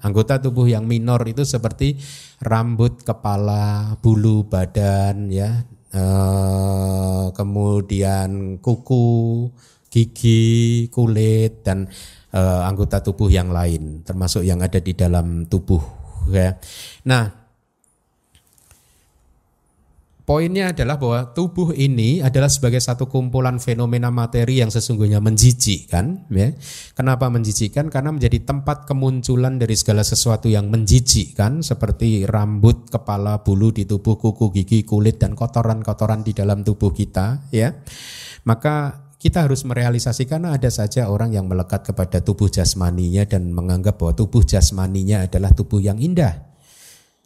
Anggota tubuh yang minor itu seperti rambut, kepala, bulu badan ya, eh, kemudian kuku, gigi, kulit dan eh, anggota tubuh yang lain termasuk yang ada di dalam tubuh ya. Nah, Poinnya adalah bahwa tubuh ini adalah sebagai satu kumpulan fenomena materi yang sesungguhnya menjijikkan. Ya. Kenapa menjijikkan? Karena menjadi tempat kemunculan dari segala sesuatu yang menjijikkan seperti rambut, kepala, bulu di tubuh, kuku, gigi, kulit dan kotoran-kotoran di dalam tubuh kita. Ya, maka kita harus merealisasikan ada saja orang yang melekat kepada tubuh jasmaninya dan menganggap bahwa tubuh jasmaninya adalah tubuh yang indah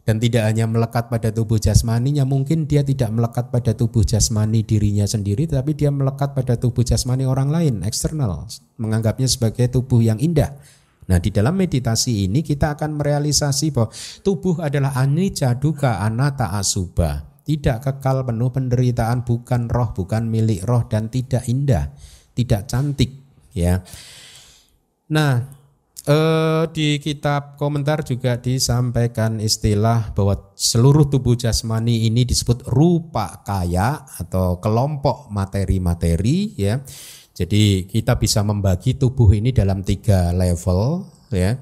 dan tidak hanya melekat pada tubuh jasmaninya mungkin dia tidak melekat pada tubuh jasmani dirinya sendiri tapi dia melekat pada tubuh jasmani orang lain eksternal menganggapnya sebagai tubuh yang indah. Nah di dalam meditasi ini kita akan merealisasi bahwa tubuh adalah anicca duka anata asuba. Tidak kekal penuh penderitaan bukan roh bukan milik roh dan tidak indah tidak cantik ya. Nah Eh, di kitab komentar juga disampaikan istilah bahwa seluruh tubuh jasmani ini disebut rupa kaya atau kelompok materi-materi ya. Jadi kita bisa membagi tubuh ini dalam tiga level ya.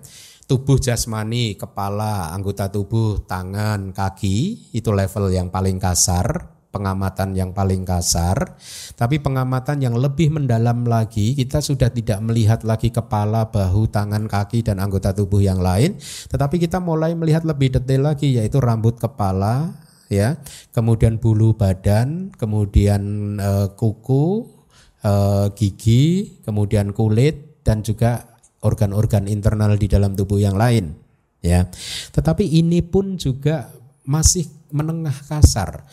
Tubuh jasmani, kepala, anggota tubuh, tangan, kaki itu level yang paling kasar pengamatan yang paling kasar, tapi pengamatan yang lebih mendalam lagi, kita sudah tidak melihat lagi kepala, bahu, tangan, kaki dan anggota tubuh yang lain, tetapi kita mulai melihat lebih detail lagi yaitu rambut kepala, ya, kemudian bulu badan, kemudian e, kuku, e, gigi, kemudian kulit dan juga organ-organ internal di dalam tubuh yang lain, ya. Tetapi ini pun juga masih menengah kasar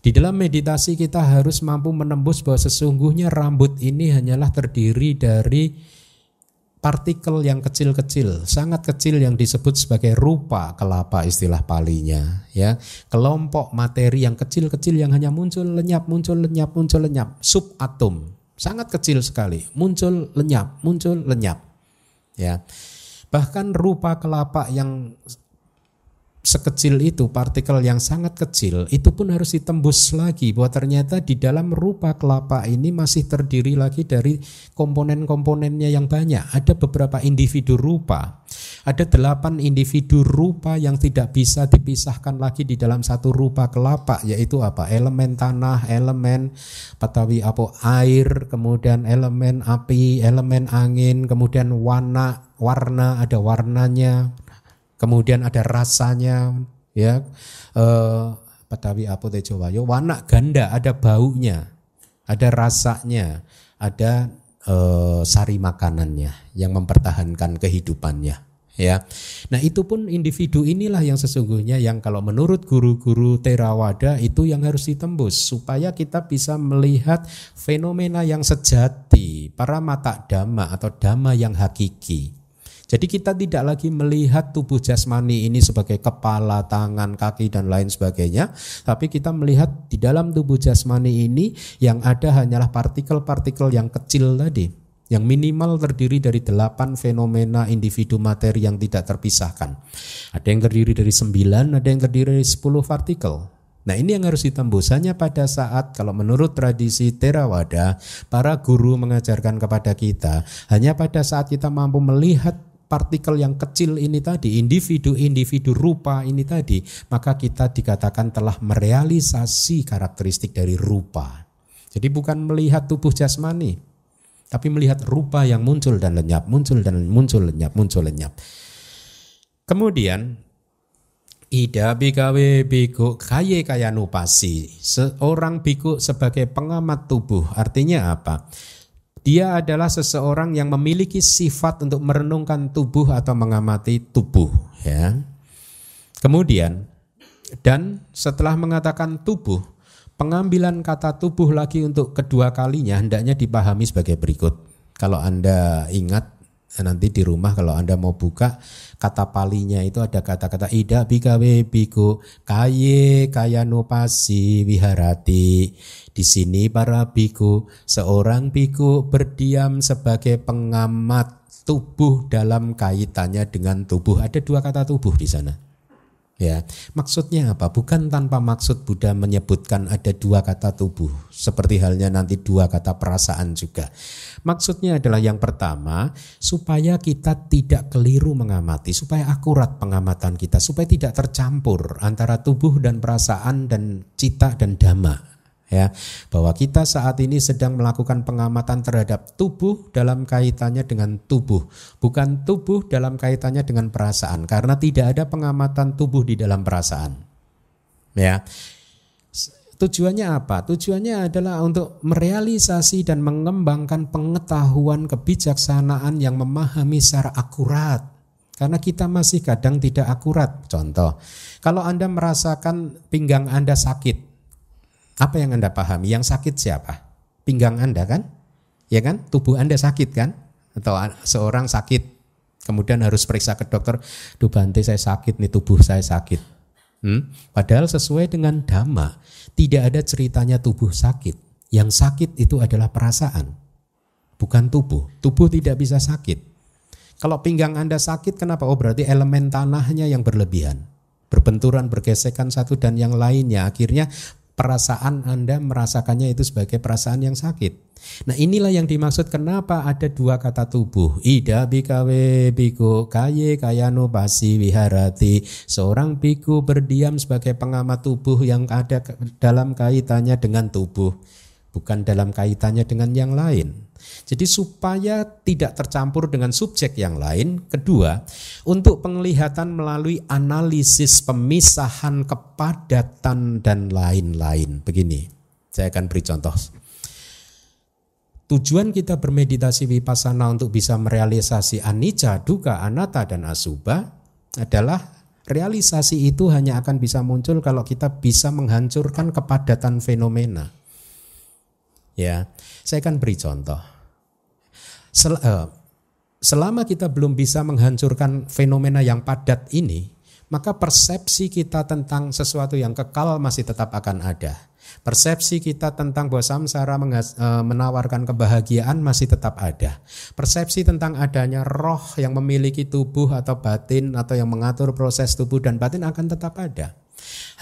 di dalam meditasi kita harus mampu menembus bahwa sesungguhnya rambut ini hanyalah terdiri dari partikel yang kecil-kecil, sangat kecil yang disebut sebagai rupa kelapa istilah palinya, ya. Kelompok materi yang kecil-kecil yang hanya muncul lenyap, muncul lenyap, muncul lenyap, subatom, sangat kecil sekali, muncul lenyap, muncul lenyap. Ya. Bahkan rupa kelapa yang sekecil itu, partikel yang sangat kecil, itu pun harus ditembus lagi bahwa ternyata di dalam rupa kelapa ini masih terdiri lagi dari komponen-komponennya yang banyak. Ada beberapa individu rupa, ada delapan individu rupa yang tidak bisa dipisahkan lagi di dalam satu rupa kelapa, yaitu apa? Elemen tanah, elemen patawi apa air, kemudian elemen api, elemen angin, kemudian warna, warna ada warnanya, kemudian ada rasanya ya. Eh, Petawi apa Tejowayo warna ganda ada baunya ada rasanya ada eh, sari makanannya yang mempertahankan kehidupannya ya. Nah itu pun individu inilah yang sesungguhnya yang kalau menurut guru-guru Terawada itu yang harus ditembus supaya kita bisa melihat fenomena yang sejati para mata dhamma atau dhamma yang hakiki jadi kita tidak lagi melihat tubuh jasmani ini sebagai kepala, tangan, kaki dan lain sebagainya, tapi kita melihat di dalam tubuh jasmani ini yang ada hanyalah partikel-partikel yang kecil tadi, yang minimal terdiri dari delapan fenomena individu materi yang tidak terpisahkan. Ada yang terdiri dari sembilan, ada yang terdiri dari sepuluh partikel. Nah ini yang harus ditembus hanya pada saat kalau menurut tradisi Theravada para guru mengajarkan kepada kita hanya pada saat kita mampu melihat partikel yang kecil ini tadi, individu-individu rupa ini tadi, maka kita dikatakan telah merealisasi karakteristik dari rupa. Jadi bukan melihat tubuh jasmani, tapi melihat rupa yang muncul dan lenyap, muncul dan muncul lenyap, muncul lenyap. Kemudian Ida bikawe biku kaye kaya nupasi Seorang biku sebagai pengamat tubuh Artinya apa? Dia adalah seseorang yang memiliki sifat untuk merenungkan tubuh atau mengamati tubuh, ya. Kemudian dan setelah mengatakan tubuh, pengambilan kata tubuh lagi untuk kedua kalinya hendaknya dipahami sebagai berikut. Kalau Anda ingat nanti di rumah kalau Anda mau buka kata palinya itu ada kata-kata ida bikawe biku kaye kaya nupasi wiharati. Di sini para biku, seorang biku berdiam sebagai pengamat tubuh dalam kaitannya dengan tubuh. Ada dua kata tubuh di sana. Ya, maksudnya apa? Bukan tanpa maksud Buddha menyebutkan ada dua kata tubuh, seperti halnya nanti dua kata perasaan juga. Maksudnya adalah yang pertama, supaya kita tidak keliru mengamati, supaya akurat pengamatan kita, supaya tidak tercampur antara tubuh dan perasaan dan cita dan dhamma ya bahwa kita saat ini sedang melakukan pengamatan terhadap tubuh dalam kaitannya dengan tubuh bukan tubuh dalam kaitannya dengan perasaan karena tidak ada pengamatan tubuh di dalam perasaan ya. Tujuannya apa? Tujuannya adalah untuk merealisasi dan mengembangkan pengetahuan kebijaksanaan yang memahami secara akurat karena kita masih kadang tidak akurat. Contoh kalau Anda merasakan pinggang Anda sakit apa yang Anda pahami? Yang sakit siapa? Pinggang Anda kan? Ya kan? Tubuh Anda sakit kan? Atau seorang sakit kemudian harus periksa ke dokter, duh Bante saya sakit nih, tubuh saya sakit. Hmm? Padahal sesuai dengan dhamma, tidak ada ceritanya tubuh sakit. Yang sakit itu adalah perasaan, bukan tubuh. Tubuh tidak bisa sakit. Kalau pinggang Anda sakit, kenapa? Oh berarti elemen tanahnya yang berlebihan. Berbenturan, bergesekan satu dan yang lainnya. Akhirnya perasaan Anda merasakannya itu sebagai perasaan yang sakit. Nah inilah yang dimaksud kenapa ada dua kata tubuh. Ida bikawe biku kaye kayano basi wiharati. Seorang biku berdiam sebagai pengamat tubuh yang ada dalam kaitannya dengan tubuh. Bukan dalam kaitannya dengan yang lain. Jadi supaya tidak tercampur dengan subjek yang lain. Kedua, untuk penglihatan melalui analisis pemisahan kepadatan dan lain-lain. Begini, saya akan beri contoh. Tujuan kita bermeditasi vipassana untuk bisa merealisasi anicca, duka, anatta, dan asuba adalah realisasi itu hanya akan bisa muncul kalau kita bisa menghancurkan kepadatan fenomena. Ya, saya akan beri contoh. Sel, uh, selama kita belum bisa menghancurkan fenomena yang padat ini, maka persepsi kita tentang sesuatu yang kekal masih tetap akan ada. Persepsi kita tentang bahwa samsara e, menawarkan kebahagiaan masih tetap ada. Persepsi tentang adanya roh yang memiliki tubuh atau batin atau yang mengatur proses tubuh dan batin akan tetap ada.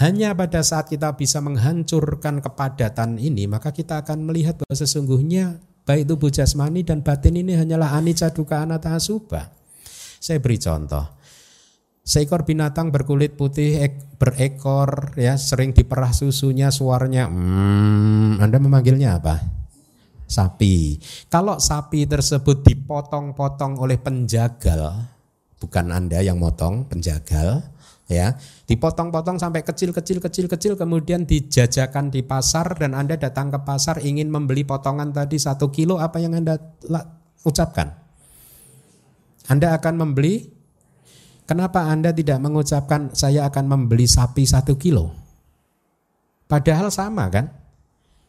Hanya pada saat kita bisa menghancurkan kepadatan ini, maka kita akan melihat bahwa sesungguhnya baik tubuh jasmani dan batin ini hanyalah anicca dukkha anatta subha. Saya beri contoh. Seekor binatang berkulit putih ek, berekor ya sering diperah susunya suaranya hmm, Anda memanggilnya apa? Sapi. Kalau sapi tersebut dipotong-potong oleh penjagal, bukan Anda yang motong, penjagal, ya. Dipotong-potong sampai kecil-kecil kecil-kecil kemudian dijajakan di pasar dan anda datang ke pasar ingin membeli potongan tadi satu kilo apa yang anda ucapkan? Anda akan membeli. Kenapa anda tidak mengucapkan saya akan membeli sapi satu kilo padahal sama kan?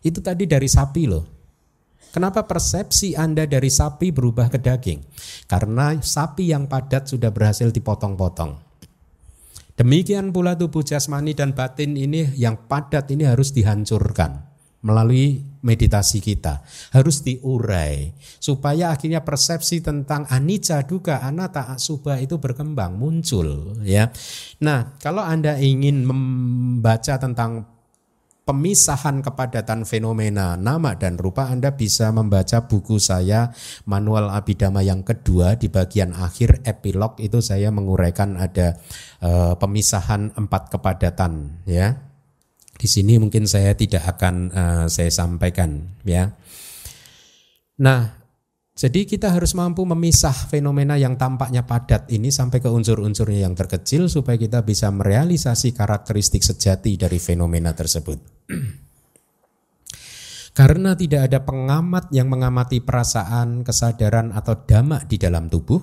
Itu tadi dari sapi loh. Kenapa persepsi Anda dari sapi berubah ke daging? Karena sapi yang padat sudah berhasil dipotong-potong. Demikian pula tubuh jasmani dan batin ini yang padat ini harus dihancurkan melalui meditasi kita. Harus diurai supaya akhirnya persepsi tentang anicca duga anatta subha itu berkembang, muncul ya. Nah, kalau Anda ingin membaca tentang pemisahan kepadatan fenomena. Nama dan rupa Anda bisa membaca buku saya Manual Abidama yang kedua di bagian akhir epilog. Itu saya menguraikan ada uh, pemisahan empat kepadatan ya. Di sini mungkin saya tidak akan uh, saya sampaikan ya. Nah jadi kita harus mampu memisah fenomena yang tampaknya padat ini sampai ke unsur-unsurnya yang terkecil supaya kita bisa merealisasi karakteristik sejati dari fenomena tersebut. *clears throat* Karena tidak ada pengamat yang mengamati perasaan, kesadaran atau dhamma di dalam tubuh,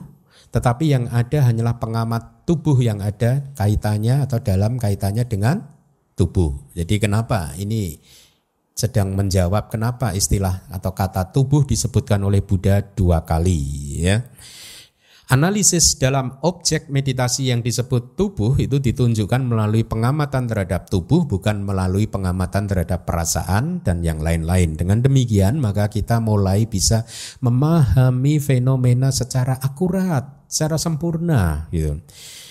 tetapi yang ada hanyalah pengamat tubuh yang ada kaitannya atau dalam kaitannya dengan tubuh. Jadi kenapa ini sedang menjawab kenapa istilah atau kata tubuh disebutkan oleh Buddha dua kali ya. Analisis dalam objek meditasi yang disebut tubuh itu ditunjukkan melalui pengamatan terhadap tubuh bukan melalui pengamatan terhadap perasaan dan yang lain-lain. Dengan demikian maka kita mulai bisa memahami fenomena secara akurat, secara sempurna gitu.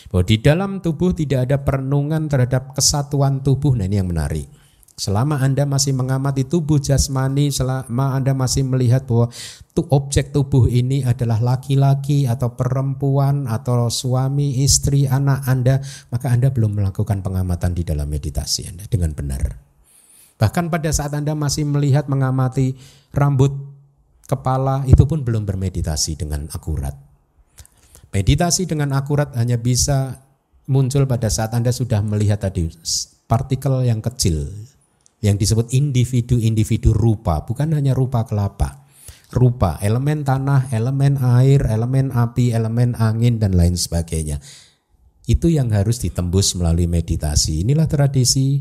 Bahwa di dalam tubuh tidak ada perenungan terhadap kesatuan tubuh. Nah ini yang menarik Selama Anda masih mengamati tubuh jasmani, selama Anda masih melihat bahwa tuh objek tubuh ini adalah laki-laki atau perempuan atau suami, istri, anak Anda, maka Anda belum melakukan pengamatan di dalam meditasi Anda dengan benar. Bahkan pada saat Anda masih melihat mengamati rambut kepala itu pun belum bermeditasi dengan akurat. Meditasi dengan akurat hanya bisa muncul pada saat Anda sudah melihat tadi partikel yang kecil yang disebut individu-individu rupa, bukan hanya rupa kelapa. Rupa, elemen tanah, elemen air, elemen api, elemen angin dan lain sebagainya. Itu yang harus ditembus melalui meditasi. Inilah tradisi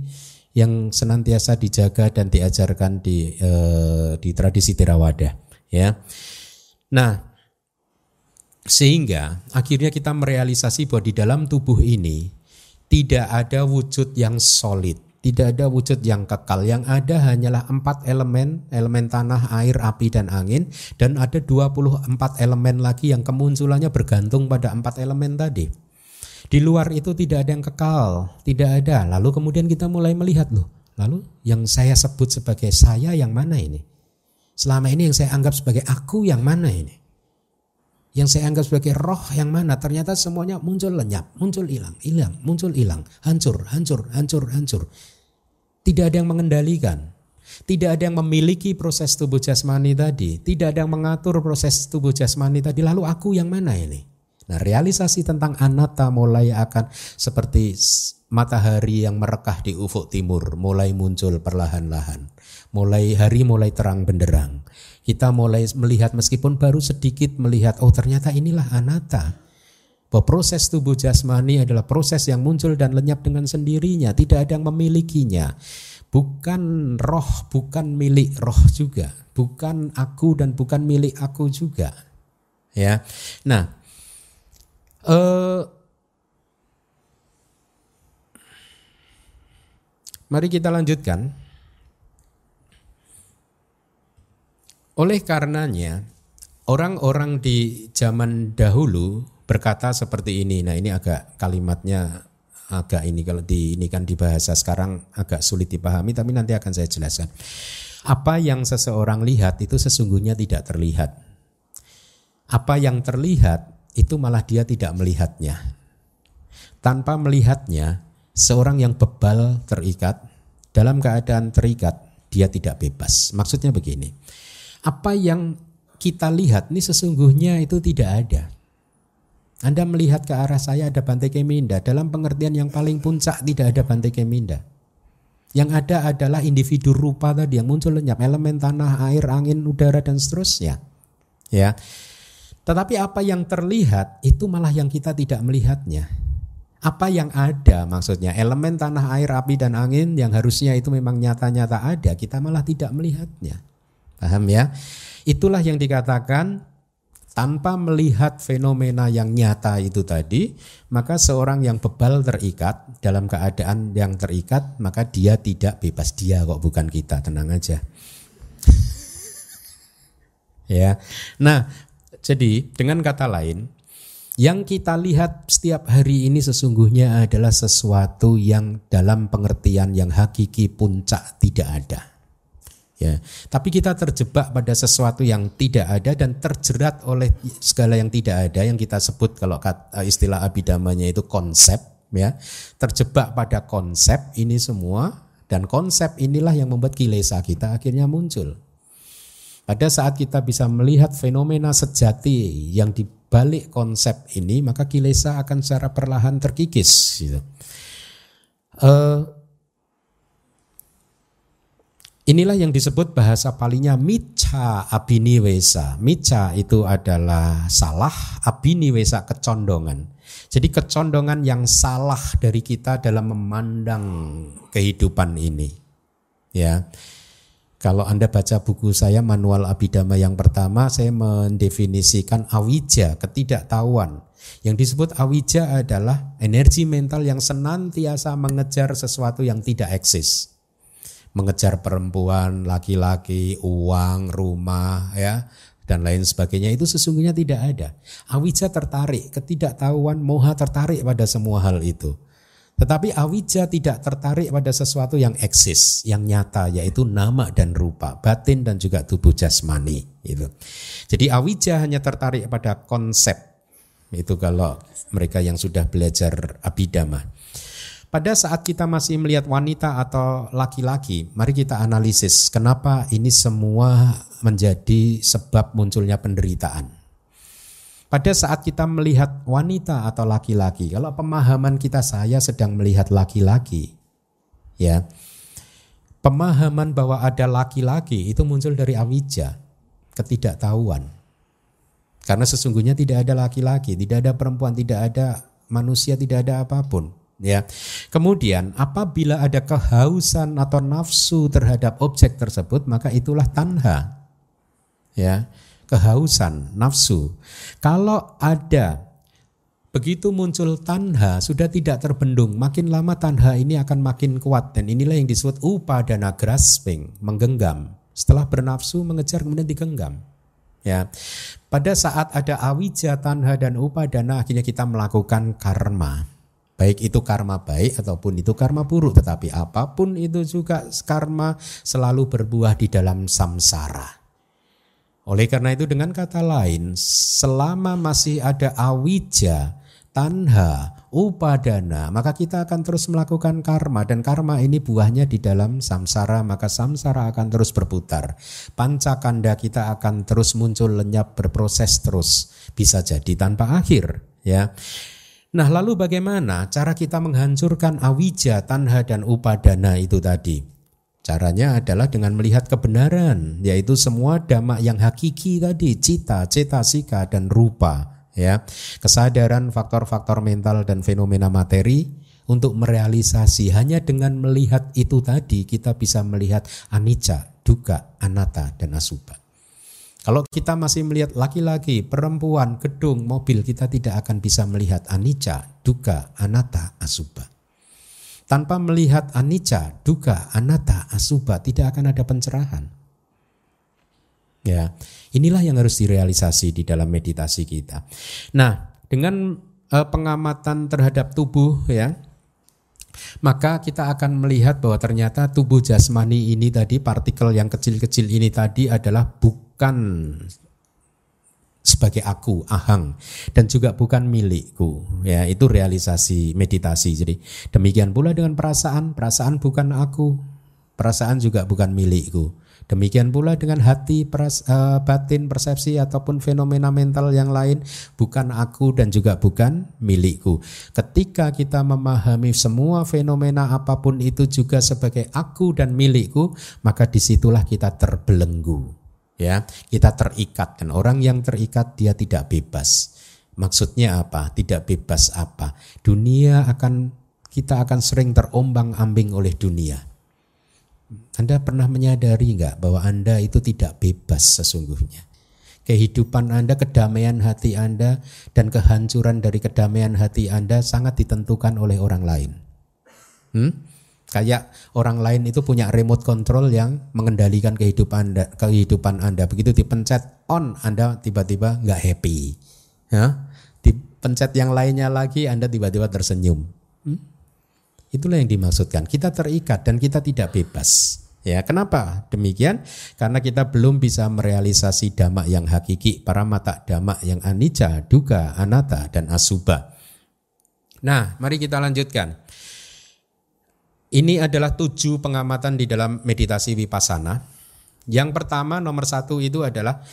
yang senantiasa dijaga dan diajarkan di eh, di tradisi Theravada, ya. Nah, sehingga akhirnya kita merealisasi bahwa di dalam tubuh ini tidak ada wujud yang solid tidak ada wujud yang kekal. Yang ada hanyalah empat elemen, elemen tanah, air, api, dan angin. Dan ada 24 elemen lagi yang kemunculannya bergantung pada empat elemen tadi. Di luar itu tidak ada yang kekal, tidak ada. Lalu kemudian kita mulai melihat loh. Lalu yang saya sebut sebagai saya yang mana ini? Selama ini yang saya anggap sebagai aku yang mana ini? yang saya anggap sebagai roh yang mana ternyata semuanya muncul lenyap, muncul hilang, hilang, muncul hilang, hancur, hancur, hancur, hancur. Tidak ada yang mengendalikan. Tidak ada yang memiliki proses tubuh jasmani tadi, tidak ada yang mengatur proses tubuh jasmani tadi. Lalu aku yang mana ini? Nah, realisasi tentang anatta mulai akan seperti matahari yang merekah di ufuk timur, mulai muncul perlahan-lahan. Mulai hari mulai terang benderang kita mulai melihat meskipun baru sedikit melihat oh ternyata inilah anatta bahwa proses tubuh jasmani adalah proses yang muncul dan lenyap dengan sendirinya tidak ada yang memilikinya bukan roh bukan milik roh juga bukan aku dan bukan milik aku juga Ya. Nah, eh, mari kita lanjutkan. Oleh karenanya, orang-orang di zaman dahulu berkata seperti ini. Nah, ini agak kalimatnya agak ini kalau di ini kan di bahasa sekarang agak sulit dipahami tapi nanti akan saya jelaskan. Apa yang seseorang lihat itu sesungguhnya tidak terlihat. Apa yang terlihat itu malah dia tidak melihatnya. Tanpa melihatnya, seorang yang bebal terikat dalam keadaan terikat dia tidak bebas. Maksudnya begini. Apa yang kita lihat ini sesungguhnya itu tidak ada. Anda melihat ke arah saya ada Bantai Keminda. Dalam pengertian yang paling puncak tidak ada Bantai Keminda. Yang ada adalah individu rupa tadi yang muncul lenyap. Elemen tanah, air, angin, udara, dan seterusnya. Ya. Tetapi apa yang terlihat itu malah yang kita tidak melihatnya. Apa yang ada maksudnya elemen tanah, air, api, dan angin yang harusnya itu memang nyata-nyata ada. Kita malah tidak melihatnya. Paham ya? Itulah yang dikatakan tanpa melihat fenomena yang nyata itu tadi, maka seorang yang bebal terikat dalam keadaan yang terikat, maka dia tidak bebas. Dia kok bukan kita, tenang aja. *laughs* ya. Nah, jadi dengan kata lain, yang kita lihat setiap hari ini sesungguhnya adalah sesuatu yang dalam pengertian yang hakiki puncak tidak ada ya. Tapi kita terjebak pada sesuatu yang tidak ada dan terjerat oleh segala yang tidak ada yang kita sebut kalau eh, istilah abidamanya itu konsep ya. Terjebak pada konsep ini semua dan konsep inilah yang membuat kilesa kita akhirnya muncul. Pada saat kita bisa melihat fenomena sejati yang dibalik konsep ini, maka kilesa akan secara perlahan terkikis. Gitu. Uh, Inilah yang disebut bahasa palingnya mica abiniwesa. Mica itu adalah salah, abiniwesa kecondongan. Jadi kecondongan yang salah dari kita dalam memandang kehidupan ini. Ya. Kalau Anda baca buku saya Manual Abidama yang pertama saya mendefinisikan awija, ketidaktahuan. Yang disebut awija adalah energi mental yang senantiasa mengejar sesuatu yang tidak eksis mengejar perempuan, laki-laki, uang, rumah, ya dan lain sebagainya itu sesungguhnya tidak ada. Awija tertarik, ketidaktahuan, moha tertarik pada semua hal itu. Tetapi awija tidak tertarik pada sesuatu yang eksis, yang nyata, yaitu nama dan rupa, batin dan juga tubuh jasmani. Itu. Jadi awija hanya tertarik pada konsep. Itu kalau mereka yang sudah belajar abidama. Pada saat kita masih melihat wanita atau laki-laki, mari kita analisis kenapa ini semua menjadi sebab munculnya penderitaan. Pada saat kita melihat wanita atau laki-laki, kalau pemahaman kita saya sedang melihat laki-laki, ya, pemahaman bahwa ada laki-laki itu muncul dari awija, ketidaktahuan. Karena sesungguhnya tidak ada laki-laki, tidak ada perempuan, tidak ada manusia, tidak ada apa pun ya. Kemudian apabila ada kehausan atau nafsu terhadap objek tersebut maka itulah tanha. Ya, kehausan, nafsu. Kalau ada begitu muncul tanha sudah tidak terbendung, makin lama tanha ini akan makin kuat dan inilah yang disebut upadana grasping, menggenggam. Setelah bernafsu mengejar kemudian digenggam. Ya. Pada saat ada awija, tanha dan upadana akhirnya kita melakukan karma. Baik itu karma baik ataupun itu karma buruk, tetapi apa pun itu juga karma selalu berbuah di dalam samsara. Oleh karena itu dengan kata lain, selama masih ada awija, tanha, upadana, maka kita akan terus melakukan karma dan karma ini buahnya di dalam samsara, maka samsara akan terus berputar. Pancakanda kita akan terus muncul lenyap berproses terus, bisa jadi tanpa akhir, ya. Nah lalu bagaimana cara kita menghancurkan awija, tanha dan upadana itu tadi? Caranya adalah dengan melihat kebenaran, yaitu semua dhamma yang hakiki tadi, cita, cetasika dan rupa. ya Kesadaran faktor-faktor mental dan fenomena materi untuk merealisasi hanya dengan melihat itu tadi kita bisa melihat anicca, duka, anatta dan asuba. Kalau kita masih melihat laki-laki, perempuan, gedung, mobil, kita tidak akan bisa melihat anicca, duka, anatta, asuba. Tanpa melihat anicca, duka, anatta, asuba, tidak akan ada pencerahan. Ya, inilah yang harus direalisasi di dalam meditasi kita. Nah, dengan uh, pengamatan terhadap tubuh ya, maka kita akan melihat bahwa ternyata tubuh jasmani ini tadi partikel yang kecil-kecil ini tadi adalah bukan sebagai aku ahang dan juga bukan milikku ya itu realisasi meditasi jadi demikian pula dengan perasaan perasaan bukan aku perasaan juga bukan milikku Demikian pula dengan hati, pers, uh, batin, persepsi ataupun fenomena mental yang lain bukan aku dan juga bukan milikku. Ketika kita memahami semua fenomena apa pun itu juga sebagai aku dan milikku, maka di situlah kita terbelenggu. Ya, kita terikat dan orang yang terikat dia tidak bebas. Maksudnya apa? Tidak bebas apa? Dunia akan kita akan sering terombang-ambing oleh dunia anda pernah menyadari nggak bahwa Anda itu tidak bebas sesungguhnya? Kehidupan Anda, kedamaian hati Anda, dan kehancuran dari kedamaian hati Anda sangat ditentukan oleh orang lain. Hmm? Kayak orang lain itu punya remote control yang mengendalikan kehidupan Anda. Kehidupan anda. Begitu dipencet on, Anda tiba-tiba nggak happy. Ya? Dipencet yang lainnya lagi, Anda tiba-tiba tersenyum. Hmm? Itulah yang dimaksudkan. Kita terikat dan kita tidak bebas. Ya, kenapa demikian? Karena kita belum bisa merealisasi damak yang hakiki, para mata damak yang anicca, duga, anatta, dan asuba. Nah, mari kita lanjutkan. Ini adalah tujuh pengamatan di dalam meditasi vipassana. Yang pertama, nomor satu itu adalah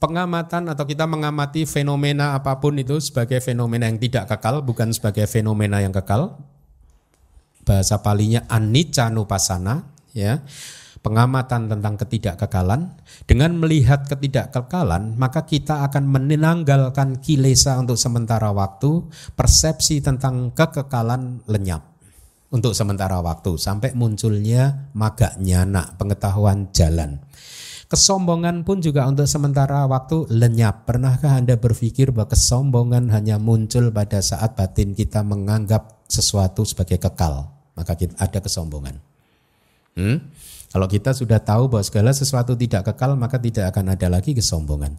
pengamatan atau kita mengamati fenomena apa pun itu sebagai fenomena yang tidak kekal, bukan sebagai fenomena yang kekal. Bahasa palinya anicca nupasana, ya pengamatan tentang ketidakkekalan dengan melihat ketidakkekalan maka kita akan menanggalkan kilesa untuk sementara waktu persepsi tentang kekekalan lenyap untuk sementara waktu sampai munculnya maga nyana pengetahuan jalan Kesombongan pun juga untuk sementara waktu lenyap. Pernahkah Anda berpikir bahwa kesombongan hanya muncul pada saat batin kita menganggap sesuatu sebagai kekal? Maka kita ada kesombongan. Hmm? Kalau kita sudah tahu bahwa segala sesuatu tidak kekal, maka tidak akan ada lagi kesombongan.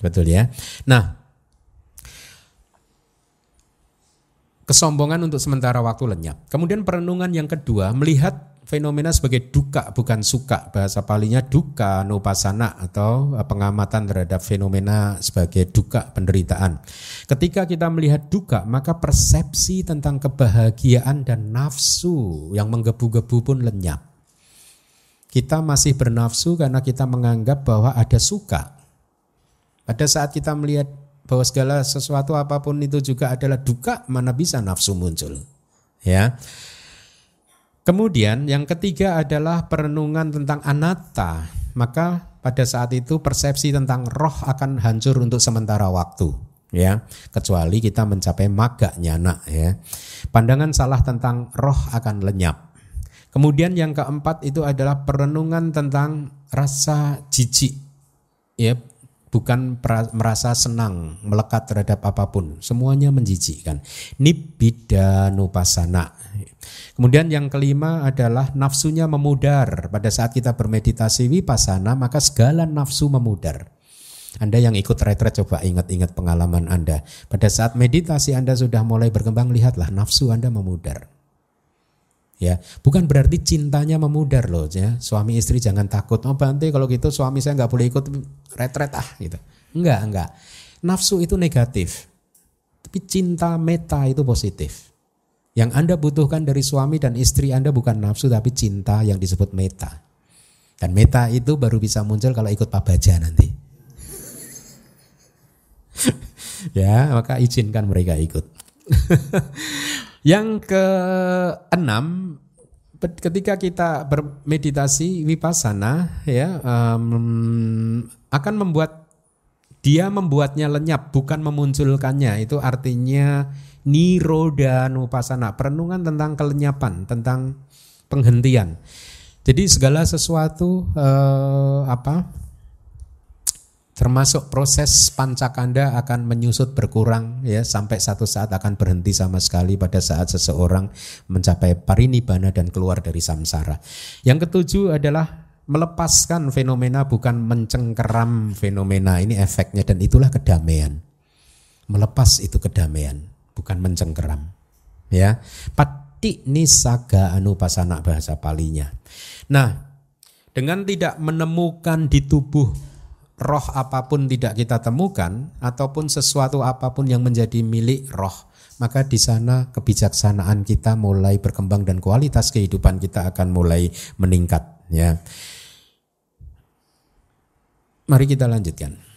Betul ya? Nah, kesombongan untuk sementara waktu lenyap. Kemudian perenungan yang kedua, melihat fenomena sebagai duka bukan suka. Bahasa palinya duka nupasana atau pengamatan terhadap fenomena sebagai duka penderitaan. Ketika kita melihat duka, maka persepsi tentang kebahagiaan dan nafsu yang menggebu-gebu pun lenyap. Kita masih bernafsu karena kita menganggap bahwa ada suka. Pada saat kita melihat bahwa segala sesuatu apa pun itu juga adalah duka, mana bisa nafsu muncul. Ya. Kemudian yang ketiga adalah perenungan tentang anatta. Maka pada saat itu persepsi tentang roh akan hancur untuk sementara waktu ya kecuali kita mencapai maga nyana ya pandangan salah tentang roh akan lenyap Kemudian yang keempat itu adalah perenungan tentang rasa jijik. Ya, bukan merasa senang melekat terhadap apa pun, semuanya menjijikkan. Nibbida nupasana. Kemudian yang kelima adalah nafsunya memudar. Pada saat kita bermeditasi vipassana, maka segala nafsu memudar. Anda yang ikut retret coba ingat-ingat pengalaman Anda. Pada saat meditasi Anda sudah mulai berkembang, lihatlah nafsu Anda memudar ya bukan berarti cintanya memudar loh ya. Suami istri jangan takut oh Bante kalau gitu suami saya nggak boleh ikut retret ah gitu. Enggak enggak. Nafsu itu negatif tapi cinta meta itu positif. Yang anda butuhkan dari suami dan istri anda bukan nafsu tapi cinta yang disebut meta. Dan meta itu baru bisa muncul kalau ikut pabaja nanti. *laughs* Ya maka izinkan mereka ikut *laughs* Yang keenam, ketika kita bermeditasi vipassana ya um, akan membuat dia membuatnya lenyap bukan memunculkannya. Itu artinya niroda nupasana perenungan tentang kelenyapan tentang penghentian. Jadi segala sesuatu uh, apa termasuk proses pancakanda akan menyusut berkurang ya sampai satu saat akan berhenti sama sekali pada saat seseorang mencapai parinibbana dan keluar dari samsara. Yang ketujuh adalah melepaskan fenomena bukan mencengkeram fenomena ini efeknya dan itulah kedamaian. Melepas itu kedamaian bukan mencengkeram. Ya. Pati nisaga anupasana bahasa palinya. Nah, dengan tidak menemukan di tubuh roh apa pun tidak kita temukan ataupun sesuatu apa pun yang menjadi milik roh, maka di sana kebijaksanaan kita mulai berkembang dan kualitas kehidupan kita akan mulai meningkat ya. Mari kita lanjutkan.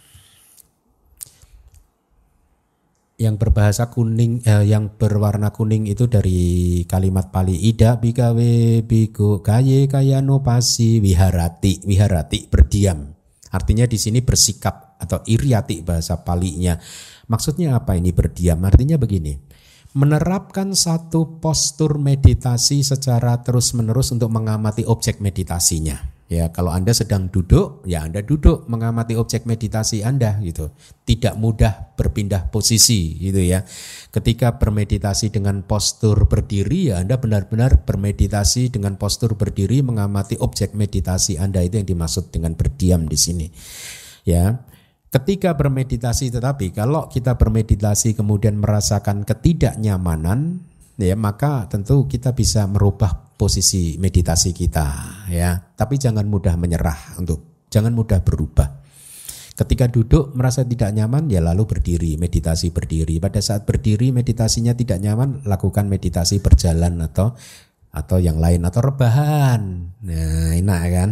yang berbahasa kuning eh, yang berwarna kuning itu dari kalimat Pali ida bikawe biku kaye kayano pasi wiharati wiharati berdiam artinya di sini bersikap atau iriati bahasa Palinya. Maksudnya apa ini berdiam? Artinya begini menerapkan satu postur meditasi secara terus menerus untuk mengamati objek meditasinya Ya, kalau Anda sedang duduk, ya Anda duduk mengamati objek meditasi Anda gitu. Tidak mudah berpindah posisi gitu ya. Ketika bermeditasi dengan postur berdiri ya Anda benar-benar bermeditasi dengan postur berdiri mengamati objek meditasi Anda itu yang dimaksud dengan berdiam di sini. Ya. Ketika bermeditasi tetapi kalau kita bermeditasi kemudian merasakan ketidaknyamanan ya maka tentu kita bisa merubah posisi meditasi kita ya. Tapi jangan mudah menyerah untuk jangan mudah berubah. Ketika duduk merasa tidak nyaman ya lalu berdiri, meditasi berdiri. Pada saat berdiri meditasinya tidak nyaman, lakukan meditasi berjalan atau atau yang lain atau rebahan. Nah, enak kan?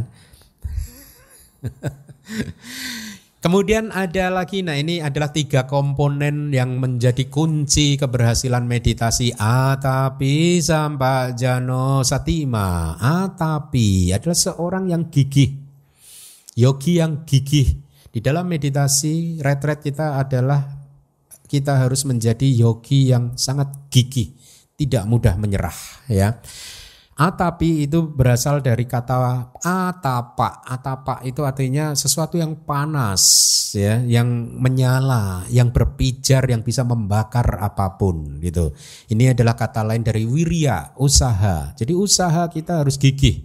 *laughs* Kemudian ada lagi, nah ini adalah tiga komponen yang menjadi kunci keberhasilan meditasi. Atapi sampai jano satima. Atapi adalah seorang yang gigih. Yogi yang gigih. Di dalam meditasi retret kita adalah kita harus menjadi yogi yang sangat gigih, tidak mudah menyerah ya. Atapi itu berasal dari kata atapa. Atapa itu artinya sesuatu yang panas ya, yang menyala, yang berpijar, yang bisa membakar apa pun gitu. Ini adalah kata lain dari wirya, usaha. Jadi usaha kita harus gigih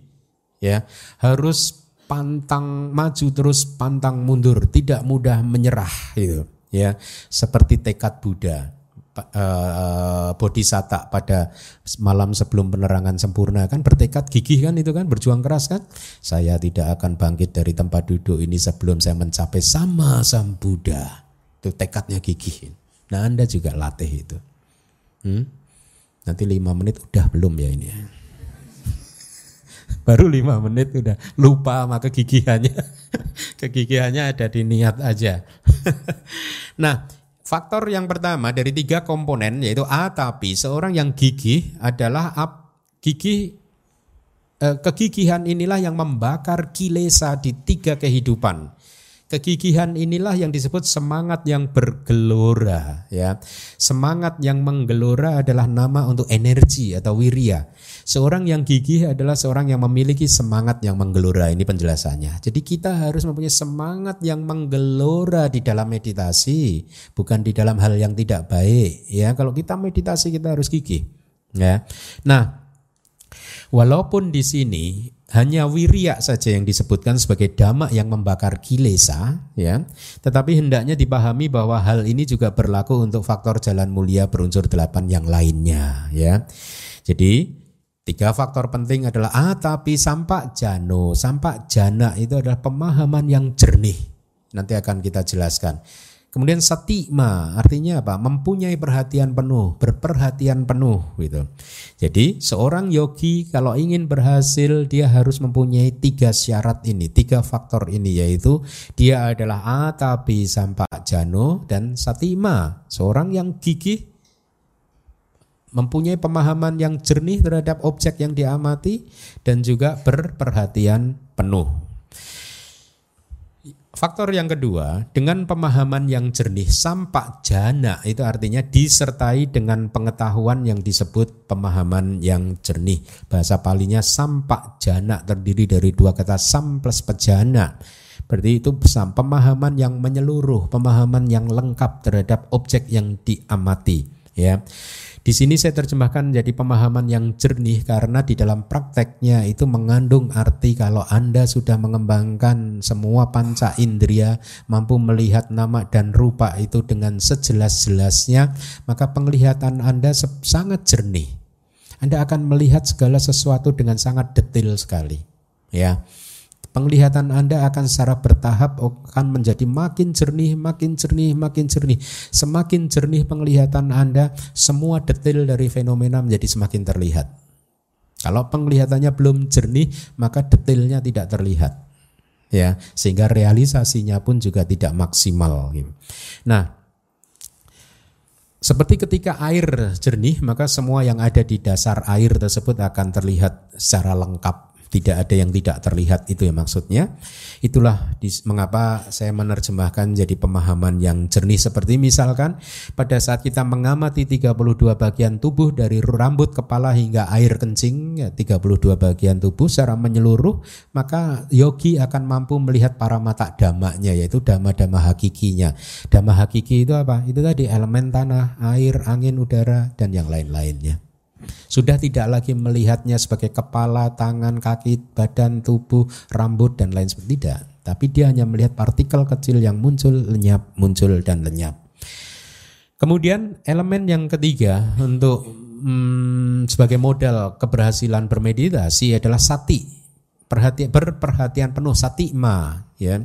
ya, harus pantang maju terus pantang mundur, tidak mudah menyerah gitu ya. Seperti tekad Buddha uh, bodhisatta pada malam sebelum penerangan sempurna kan bertekad gigih kan itu kan berjuang keras kan? Saya tidak akan bangkit dari tempat duduk ini sebelum saya mencapai sama sang Buddha. Itu tekadnya gigih nah anda juga latih itu. Hmm? nanti lima menit udah belum ya ini ya? *laughs* Baru lima menit udah lupa sama kegigihannya. *laughs* Kegigihannya ada di niat aja. *laughs* Nah Faktor yang pertama dari tiga komponen yaitu A tapi seorang yang gigih adalah gigih eh, kegigihan inilah yang membakar kilesa di tiga kehidupan. Kegigihan inilah yang disebut semangat yang bergelora ya. Semangat yang menggelora adalah nama untuk energi atau wirya. Seorang yang gigih adalah seorang yang memiliki semangat yang menggelora. Ini penjelasannya. Jadi kita harus mempunyai semangat yang menggelora di dalam meditasi, bukan di dalam hal yang tidak baik. Ya, kalau kita meditasi kita harus gigih. Ya. Nah, walaupun di sini hanya wirya saja yang disebutkan sebagai dhamma yang membakar kilesa, ya. Tetapi hendaknya dipahami bahwa hal ini juga berlaku untuk faktor jalan mulia berunsur delapan yang lainnya, ya. Jadi Tiga faktor penting adalah ah tapi sampak jano, sampak jana itu adalah pemahaman yang jernih. Nanti akan kita jelaskan. Kemudian satima artinya apa? Mempunyai perhatian penuh, berperhatian penuh gitu. Jadi seorang yogi kalau ingin berhasil dia harus mempunyai tiga syarat ini, tiga faktor ini yaitu dia adalah atapi sampak jano dan satima. Seorang yang gigih mempunyai pemahaman yang jernih terhadap objek yang diamati dan juga berperhatian penuh. Faktor yang kedua, dengan pemahaman yang jernih sampak jana itu artinya disertai dengan pengetahuan yang disebut pemahaman yang jernih. Bahasa palinya sampak jana terdiri dari dua kata sam plus pejana. Berarti itu pemahaman yang menyeluruh, pemahaman yang lengkap terhadap objek yang diamati, ya. Di sini saya terjemahkan jadi pemahaman yang jernih karena di dalam prakteknya itu mengandung arti kalau Anda sudah mengembangkan semua panca indera, mampu melihat nama dan rupa itu dengan sejelas-jelasnya, maka penglihatan Anda sangat jernih. Anda akan melihat segala sesuatu dengan sangat detail sekali. Ya penglihatan Anda akan secara bertahap akan menjadi makin jernih, makin jernih, makin jernih. Semakin jernih penglihatan Anda, semua detail dari fenomena menjadi semakin terlihat. Kalau penglihatannya belum jernih, maka detailnya tidak terlihat. Ya, sehingga realisasinya pun juga tidak maksimal. Nah, seperti ketika air jernih, maka semua yang ada di dasar air tersebut akan terlihat secara lengkap tidak ada yang tidak terlihat itu ya maksudnya. Itulah mengapa saya menerjemahkan jadi pemahaman yang jernih seperti misalkan pada saat kita mengamati 32 bagian tubuh dari rambut kepala hingga air kencing ya 32 bagian tubuh secara menyeluruh maka yogi akan mampu melihat para mata damanya yaitu dama-dama hakikinya. Dama hakiki itu apa? Itu tadi elemen tanah, air, angin, udara dan yang lain-lainnya. Sudah tidak lagi melihatnya sebagai kepala, tangan, kaki, badan, tubuh, rambut dan lain sebagainya. Tidak, tapi dia hanya melihat partikel kecil yang muncul, lenyap, muncul dan lenyap. Kemudian elemen yang ketiga untuk hmm, sebagai modal keberhasilan bermeditasi adalah sati, perhatian berperhatian penuh sati ma, ya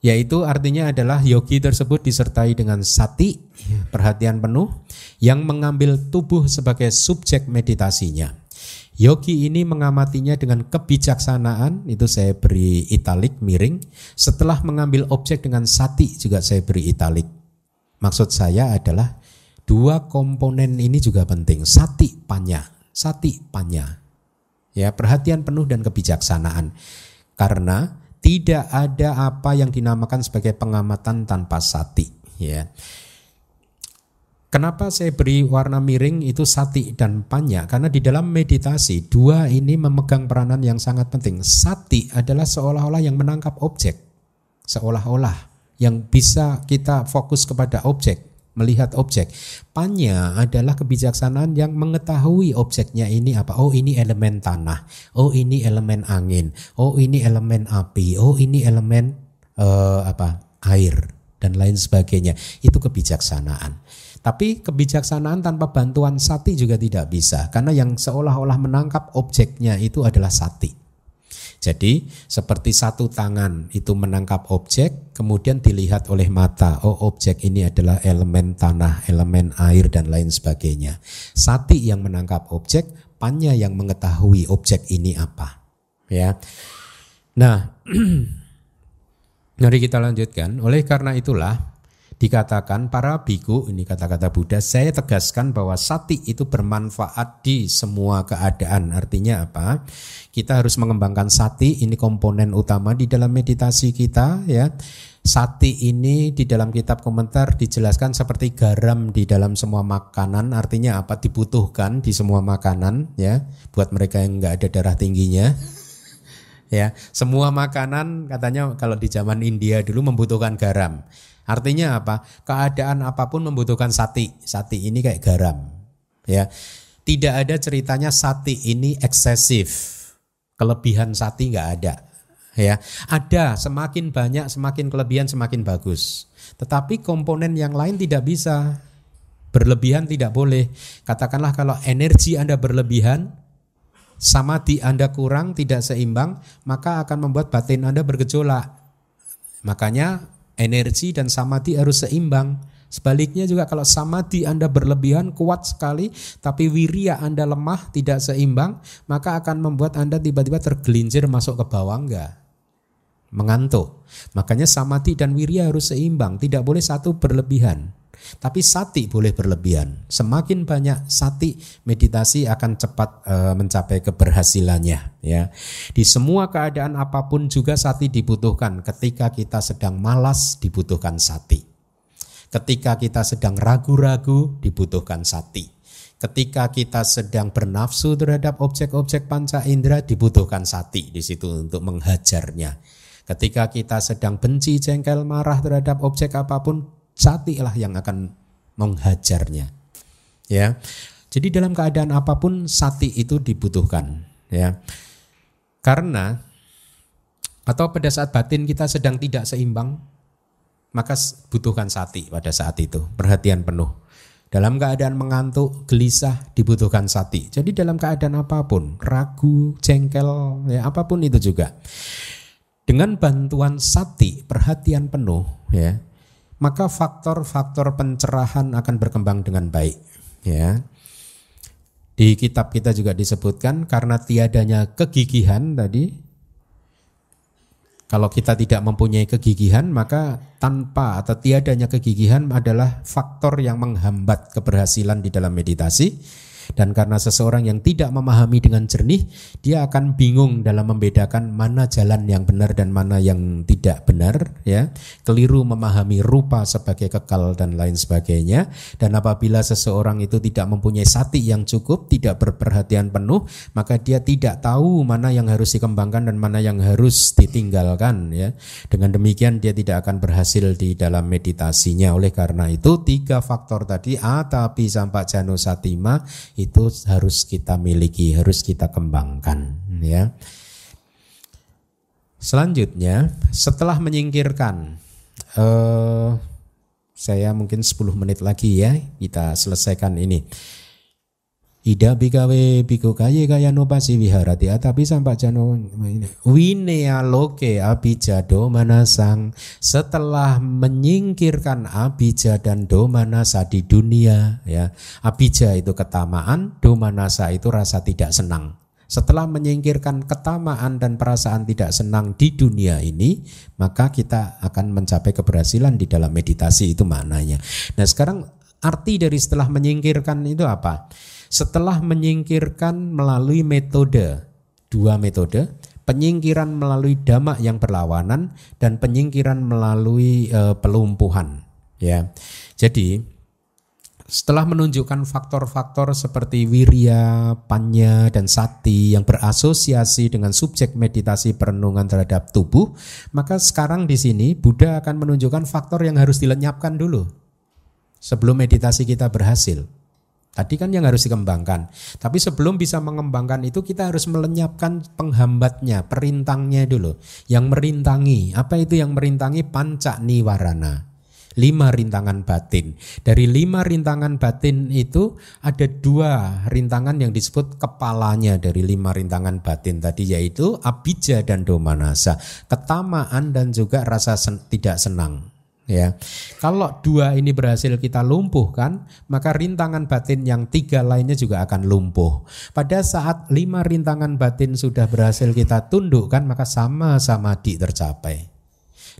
yaitu artinya adalah yogi tersebut disertai dengan sati perhatian penuh yang mengambil tubuh sebagai subjek meditasinya. Yogi ini mengamatinya dengan kebijaksanaan, itu saya beri italik miring. Setelah mengambil objek dengan sati juga saya beri italik. Maksud saya adalah dua komponen ini juga penting, sati panya, sati panya. Ya, perhatian penuh dan kebijaksanaan. Karena tidak ada apa yang dinamakan sebagai pengamatan tanpa sati ya Kenapa saya beri warna miring itu sati dan panya? Karena di dalam meditasi dua ini memegang peranan yang sangat penting. Sati adalah seolah-olah yang menangkap objek, seolah-olah yang bisa kita fokus kepada objek melihat objek. Panya adalah kebijaksanaan yang mengetahui objeknya ini apa. Oh ini elemen tanah. Oh ini elemen angin. Oh ini elemen api. Oh ini elemen uh, apa air dan lain sebagainya. Itu kebijaksanaan. Tapi kebijaksanaan tanpa bantuan sati juga tidak bisa karena yang seolah-olah menangkap objeknya itu adalah sati. Jadi seperti satu tangan itu menangkap objek, kemudian dilihat oleh mata, oh objek ini adalah elemen tanah, elemen air dan lain sebagainya. Sati yang menangkap objek, panya yang mengetahui objek ini apa. Ya. Nah, *clears throat* mari kita lanjutkan. Oleh karena itulah dikatakan para biku ini kata-kata Buddha saya tegaskan bahwa sati itu bermanfaat di semua keadaan. Artinya apa? Kita harus mengembangkan sati ini komponen utama di dalam meditasi kita ya. Sati ini di dalam kitab komentar dijelaskan seperti garam di dalam semua makanan. Artinya apa? Dibutuhkan di semua makanan ya. Buat mereka yang nggak ada darah tingginya ya. Semua makanan katanya kalau di zaman India dulu membutuhkan garam Artinya apa? Keadaan apa pun membutuhkan sati. Sati ini kayak garam. Ya. Tidak ada ceritanya sati ini eksesif. Kelebihan sati nggak ada. Ya, ada semakin banyak, semakin kelebihan semakin bagus. Tetapi komponen yang lain tidak bisa. Berlebihan tidak boleh. Katakanlah kalau energi Anda berlebihan, sama di Anda kurang, tidak seimbang, maka akan membuat batin Anda bergejolak. Makanya energi dan samadhi harus seimbang. Sebaliknya juga kalau samadhi Anda berlebihan kuat sekali tapi wirya Anda lemah tidak seimbang maka akan membuat Anda tiba-tiba tergelincir masuk ke bawah enggak mengantuk. Makanya samadhi dan wirya harus seimbang, tidak boleh satu berlebihan. Tapi sati boleh berlebihan. Semakin banyak sati, meditasi akan cepat e, mencapai keberhasilannya. Ya, di semua keadaan apa pun juga sati dibutuhkan. Ketika kita sedang malas, dibutuhkan sati. Ketika kita sedang ragu-ragu, dibutuhkan sati. Ketika kita sedang bernafsu terhadap objek-objek panca indera, dibutuhkan sati di situ untuk menghajarnya Ketika kita sedang benci, jengkel, marah terhadap objek apa pun, sati lah yang akan menghajarnya. Ya. Jadi dalam keadaan apa pun sati itu dibutuhkan, ya. Karena atau pada saat batin kita sedang tidak seimbang, maka butuhkan sati pada saat itu, perhatian penuh. Dalam keadaan mengantuk, gelisah, dibutuhkan sati. Jadi dalam keadaan apa pun, ragu, jengkel, ya apa pun itu juga. Dengan bantuan sati, perhatian penuh, ya, maka faktor-faktor pencerahan akan berkembang dengan baik, ya. Di kitab kita juga disebutkan karena tiadanya kegigihan tadi, kalau kita tidak mempunyai kegigihan, maka tanpa atau tiadanya kegigihan adalah faktor yang menghambat keberhasilan di dalam meditasi dan karena seseorang yang tidak memahami dengan jernih, dia akan bingung dalam membedakan mana jalan yang benar dan mana yang tidak benar, ya. Keliru memahami rupa sebagai kekal dan lain sebagainya. Dan apabila seseorang itu tidak mempunyai sati yang cukup, tidak berperhatian penuh, maka dia tidak tahu mana yang harus dikembangkan dan mana yang harus ditinggalkan, ya. Dengan demikian dia tidak akan berhasil di dalam meditasinya. Oleh karena itu tiga faktor tadi atapi sampai jano satima itu harus kita miliki, harus kita kembangkan ya. Selanjutnya, setelah menyingkirkan eh, saya mungkin 10 menit lagi ya, kita selesaikan ini. Ida bikawe biko kaya kaya no pasi viharati tapi sampai jano winea loke abijado manasang. Setelah menyingkirkan abija dan domanasa di dunia ya. Abija itu ketamaan domanasa itu rasa tidak senang. Setelah menyingkirkan ketamaan dan perasaan tidak senang di dunia ini, maka kita akan mencapai keberhasilan di dalam meditasi itu maknanya. Nah, sekarang arti dari setelah menyingkirkan itu apa? Setelah menyingkirkan melalui metode dua metode penyingkiran melalui damak yang berlawanan dan penyingkiran melalui e, pelumpuhan ya jadi setelah menunjukkan faktor-faktor seperti wirya, panya, dan sati yang berasosiasi dengan subjek meditasi perenungan terhadap tubuh, maka sekarang di sini Buddha akan menunjukkan faktor yang harus dilenyapkan dulu sebelum meditasi kita berhasil. Tadi kan yang harus dikembangkan. Tapi sebelum bisa mengembangkan itu kita harus melenyapkan penghambatnya, perintangnya dulu. Yang merintangi, apa itu yang merintangi? Panca niwarana. Lima rintangan batin. Dari lima rintangan batin itu ada dua rintangan yang disebut kepalanya dari lima rintangan batin tadi yaitu abija dan domanasa. Ketamaan dan juga rasa sen tidak senang ya. Kalau dua ini berhasil kita lumpuhkan, maka rintangan batin yang tiga lainnya juga akan lumpuh. Pada saat lima rintangan batin sudah berhasil kita tundukkan, maka sama-sama di tercapai.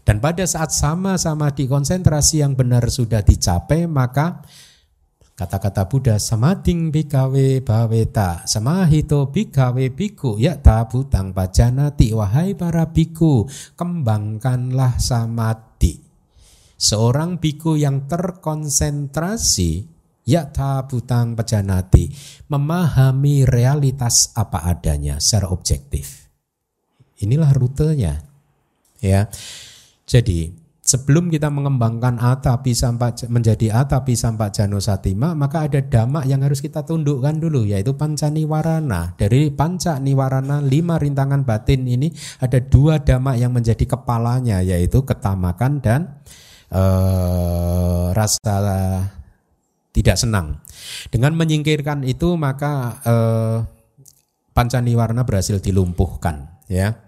Dan pada saat sama-sama di konsentrasi yang benar sudah dicapai, maka Kata-kata Buddha samading bikawe baweta samahito bikawe biku ya tabutang pajanati wahai para biku kembangkanlah samadhi Seorang biku yang terkonsentrasi yata butang pejanati memahami realitas apa adanya secara objektif. Inilah rutenya. Ya. Jadi sebelum kita mengembangkan atapi sampai menjadi atapi sampai jano satima maka ada dhamma yang harus kita tundukkan dulu yaitu panca niwarana dari panca niwarana lima rintangan batin ini ada dua dhamma yang menjadi kepalanya yaitu ketamakan dan eh, rasa tidak senang. Dengan menyingkirkan itu maka eh, pancaniwarna berhasil dilumpuhkan. Ya.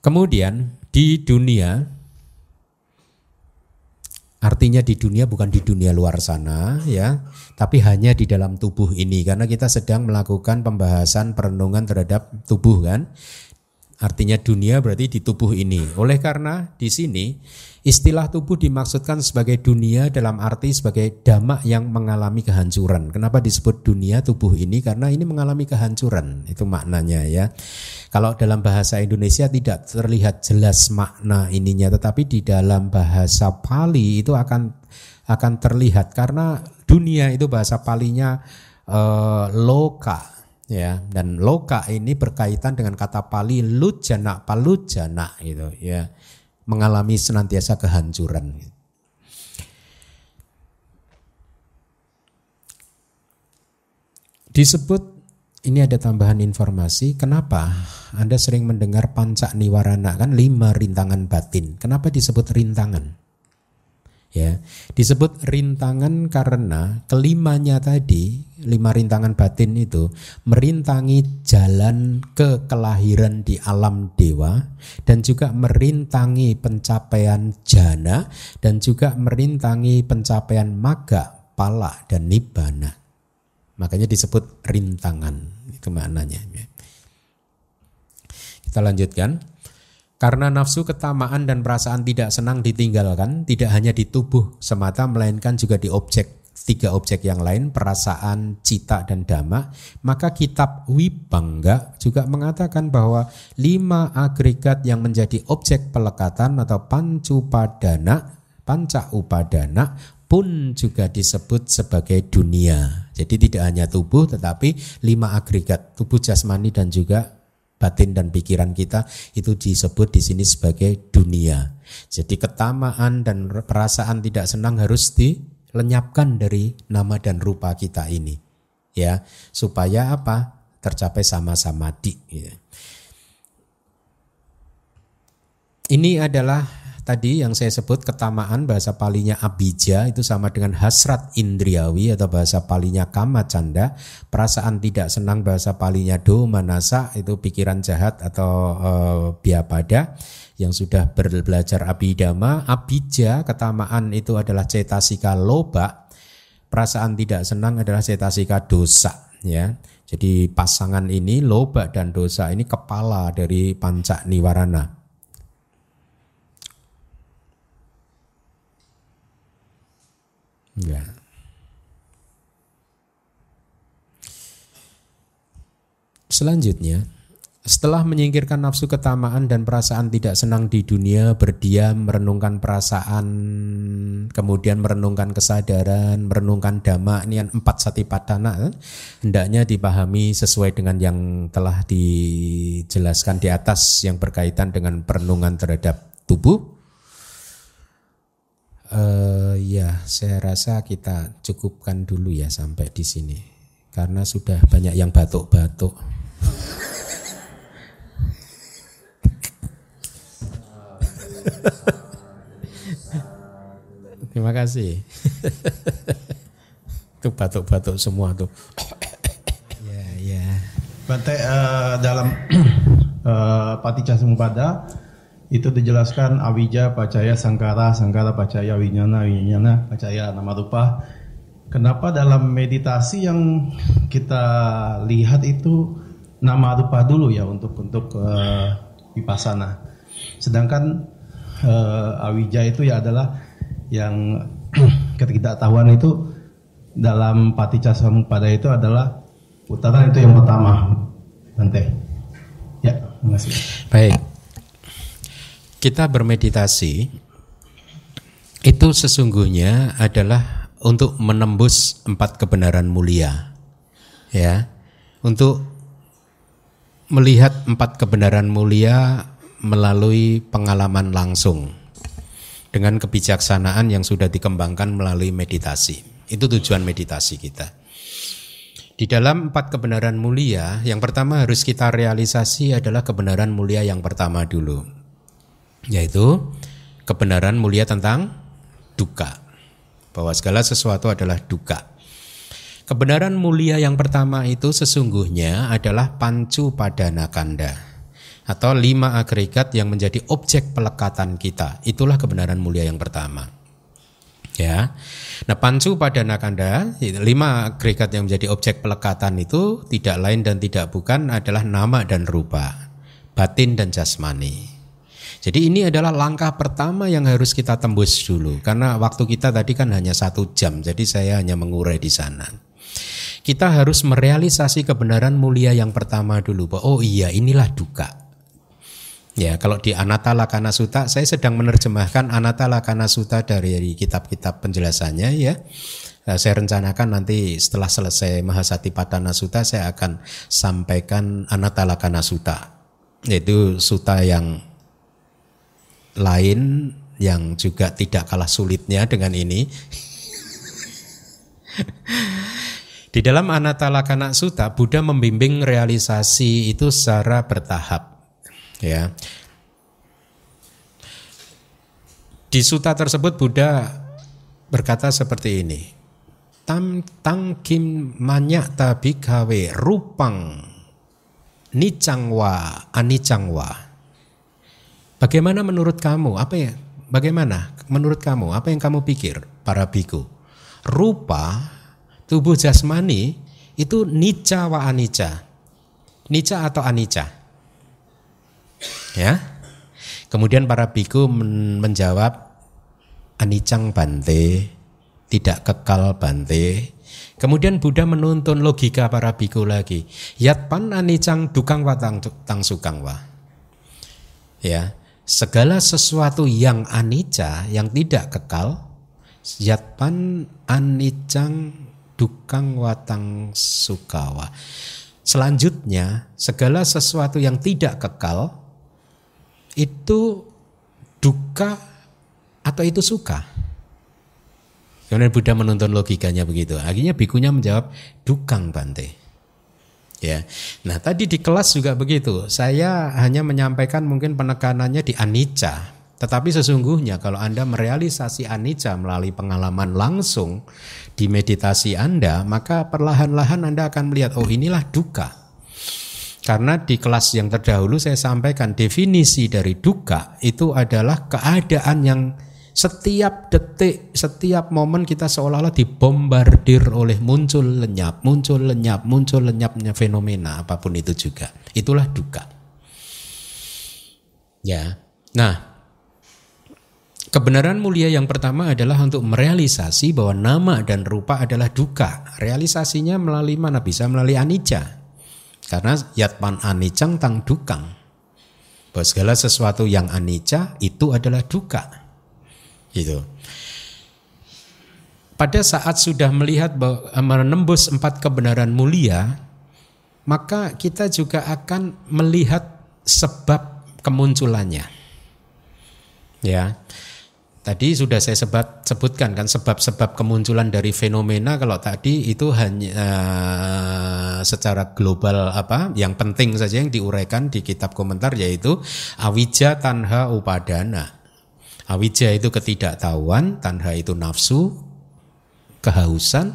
Kemudian di dunia Artinya di dunia bukan di dunia luar sana ya, tapi hanya di dalam tubuh ini karena kita sedang melakukan pembahasan perenungan terhadap tubuh kan. Artinya dunia berarti di tubuh ini. Oleh karena di sini istilah tubuh dimaksudkan sebagai dunia dalam arti sebagai damak yang mengalami kehancuran. Kenapa disebut dunia tubuh ini? Karena ini mengalami kehancuran. Itu maknanya ya. Kalau dalam bahasa Indonesia tidak terlihat jelas makna ininya, tetapi di dalam bahasa Pali itu akan akan terlihat karena dunia itu bahasa Palinya eh, loka ya dan loka ini berkaitan dengan kata Pali lujana palujana gitu ya mengalami senantiasa kehancuran. Disebut ini ada tambahan informasi kenapa Anda sering mendengar pancak niwarana kan? Lima rintangan batin. Kenapa disebut rintangan ya. Disebut rintangan karena kelimanya tadi lima rintangan batin itu merintangi jalan ke kelahiran di alam dewa dan juga merintangi pencapaian jana dan juga merintangi pencapaian maga pala dan nibbana. Makanya disebut rintangan itu maknanya. Kita lanjutkan karena nafsu ketamaan dan perasaan tidak senang ditinggalkan tidak hanya di tubuh semata melainkan juga di objek tiga objek yang lain perasaan, cita dan dhamma maka kitab Wibangga juga mengatakan bahwa lima agregat yang menjadi objek pelekatan atau pancu padana panca upadana pun juga disebut sebagai dunia. Jadi tidak hanya tubuh tetapi lima agregat tubuh jasmani dan juga batin dan pikiran kita itu disebut di sini sebagai dunia. Jadi ketamaan dan perasaan tidak senang harus dilenyapkan dari nama dan rupa kita ini. Ya, supaya apa? tercapai sama-sama di. Ya. Ini adalah tadi yang saya sebut ketamaan bahasa palinya abija itu sama dengan hasrat indriawi atau bahasa palinya kama canda. Perasaan tidak senang bahasa palinya do manasa itu pikiran jahat atau e, biapada yang sudah belajar abidama abija ketamaan itu adalah cetasika loba. Perasaan tidak senang adalah cetasika dosa ya. Jadi pasangan ini loba dan dosa ini kepala dari panca niwarana Ya. Selanjutnya, setelah menyingkirkan nafsu ketamaan dan perasaan tidak senang di dunia, berdiam, merenungkan perasaan, kemudian merenungkan kesadaran, merenungkan dhamma, ini yang empat satipatthana, hendaknya dipahami sesuai dengan yang telah dijelaskan di atas yang berkaitan dengan perenungan terhadap tubuh, Uh, ya, saya rasa kita cukupkan dulu ya sampai di sini karena sudah banyak yang batuk-batuk. Terima kasih. Itu batuk-batuk semua tuh. ya, ya. Bante uh, dalam *clears throat* uh, Paticca Samuppada itu dijelaskan awija pacaya sangkara sangkara pacaya winyana winyana pacaya nama rupa kenapa dalam meditasi yang kita lihat itu nama rupa dulu ya untuk untuk uh, vipassana? Sedangkan uh, awija itu ya adalah yang *clears throat* ketidaktahuan itu dalam paticca pada itu adalah putaran itu yang pertama. Nanti. Ya terima kasih. Baik kita bermeditasi itu sesungguhnya adalah untuk menembus empat kebenaran mulia. Ya. Untuk melihat empat kebenaran mulia melalui pengalaman langsung dengan kebijaksanaan yang sudah dikembangkan melalui meditasi. Itu tujuan meditasi kita. Di dalam empat kebenaran mulia, yang pertama harus kita realisasi adalah kebenaran mulia yang pertama dulu yaitu kebenaran mulia tentang duka bahwa segala sesuatu adalah duka. Kebenaran mulia yang pertama itu sesungguhnya adalah pancu padana kanda atau lima agregat yang menjadi objek pelekatan kita. Itulah kebenaran mulia yang pertama. Ya. Nah, pancu padana kanda, lima agregat yang menjadi objek pelekatan itu tidak lain dan tidak bukan adalah nama dan rupa, batin dan jasmani. Jadi ini adalah langkah pertama yang harus kita tembus dulu karena waktu kita tadi kan hanya satu jam, jadi saya hanya mengurai di sana. Kita harus merealisasi kebenaran mulia yang pertama dulu. Oh iya inilah duka. Ya kalau di Anata Lakana Sutta, saya sedang menerjemahkan Anata Lakana Sutta dari kitab-kitab penjelasannya ya. Nah, saya rencanakan nanti setelah selesai Mahasati Patana Sutta saya akan sampaikan Anatalakana Sutta yaitu suta yang lain yang juga tidak kalah sulitnya dengan ini. Di dalam Anatalakana Sutta Buddha membimbing realisasi itu secara bertahap. Ya. Di suta tersebut Buddha berkata seperti ini tam tang kim manyak tabi gawe rupang nicangwa anicangwa bagaimana menurut kamu? Apa ya? Bagaimana menurut kamu? Apa yang kamu pikir para biku? Rupa tubuh jasmani itu nica wa anica nica atau anica ya? Kemudian para biku menjawab anicang bante tidak kekal bante. Kemudian Buddha menuntun logika para biku lagi. Yatpan anicang dukang watang tang sukang wa. Ya, segala sesuatu yang anicca, yang tidak kekal, yatpan anicang dukang watang sukawa. Selanjutnya, segala sesuatu yang tidak kekal itu duka atau itu suka. Kemudian Buddha menuntun logikanya begitu. Akhirnya bikunya menjawab dukang bante. Ya. Nah, tadi di kelas juga begitu. Saya hanya menyampaikan mungkin penekanannya di anicca. Tetapi sesungguhnya kalau Anda merealisasi anicca melalui pengalaman langsung di meditasi Anda, maka perlahan-lahan Anda akan melihat oh inilah duka. Karena di kelas yang terdahulu saya sampaikan definisi dari duka itu adalah keadaan yang setiap detik, setiap momen kita seolah-olah dibombardir oleh muncul lenyap, muncul lenyap, muncul lenyapnya fenomena apa pun itu juga. Itulah duka. Ya. Nah, kebenaran mulia yang pertama adalah untuk merealisasi bahwa nama dan rupa adalah duka. Realisasinya melalui mana? Bisa melalui anicca. Karena yatman anicang tang dukang. Bahwa segala sesuatu yang anicca itu adalah duka. Gitu. Pada saat sudah melihat eh, menembus empat kebenaran mulia, maka kita juga akan melihat sebab kemunculannya. Ya. Tadi sudah saya sebut, sebutkan kan sebab-sebab kemunculan dari fenomena kalau tadi itu hanya uh, secara global apa yang penting saja yang diuraikan di kitab komentar yaitu awija tanha upadana. Awija itu ketidaktahuan, tanha itu nafsu, kehausan,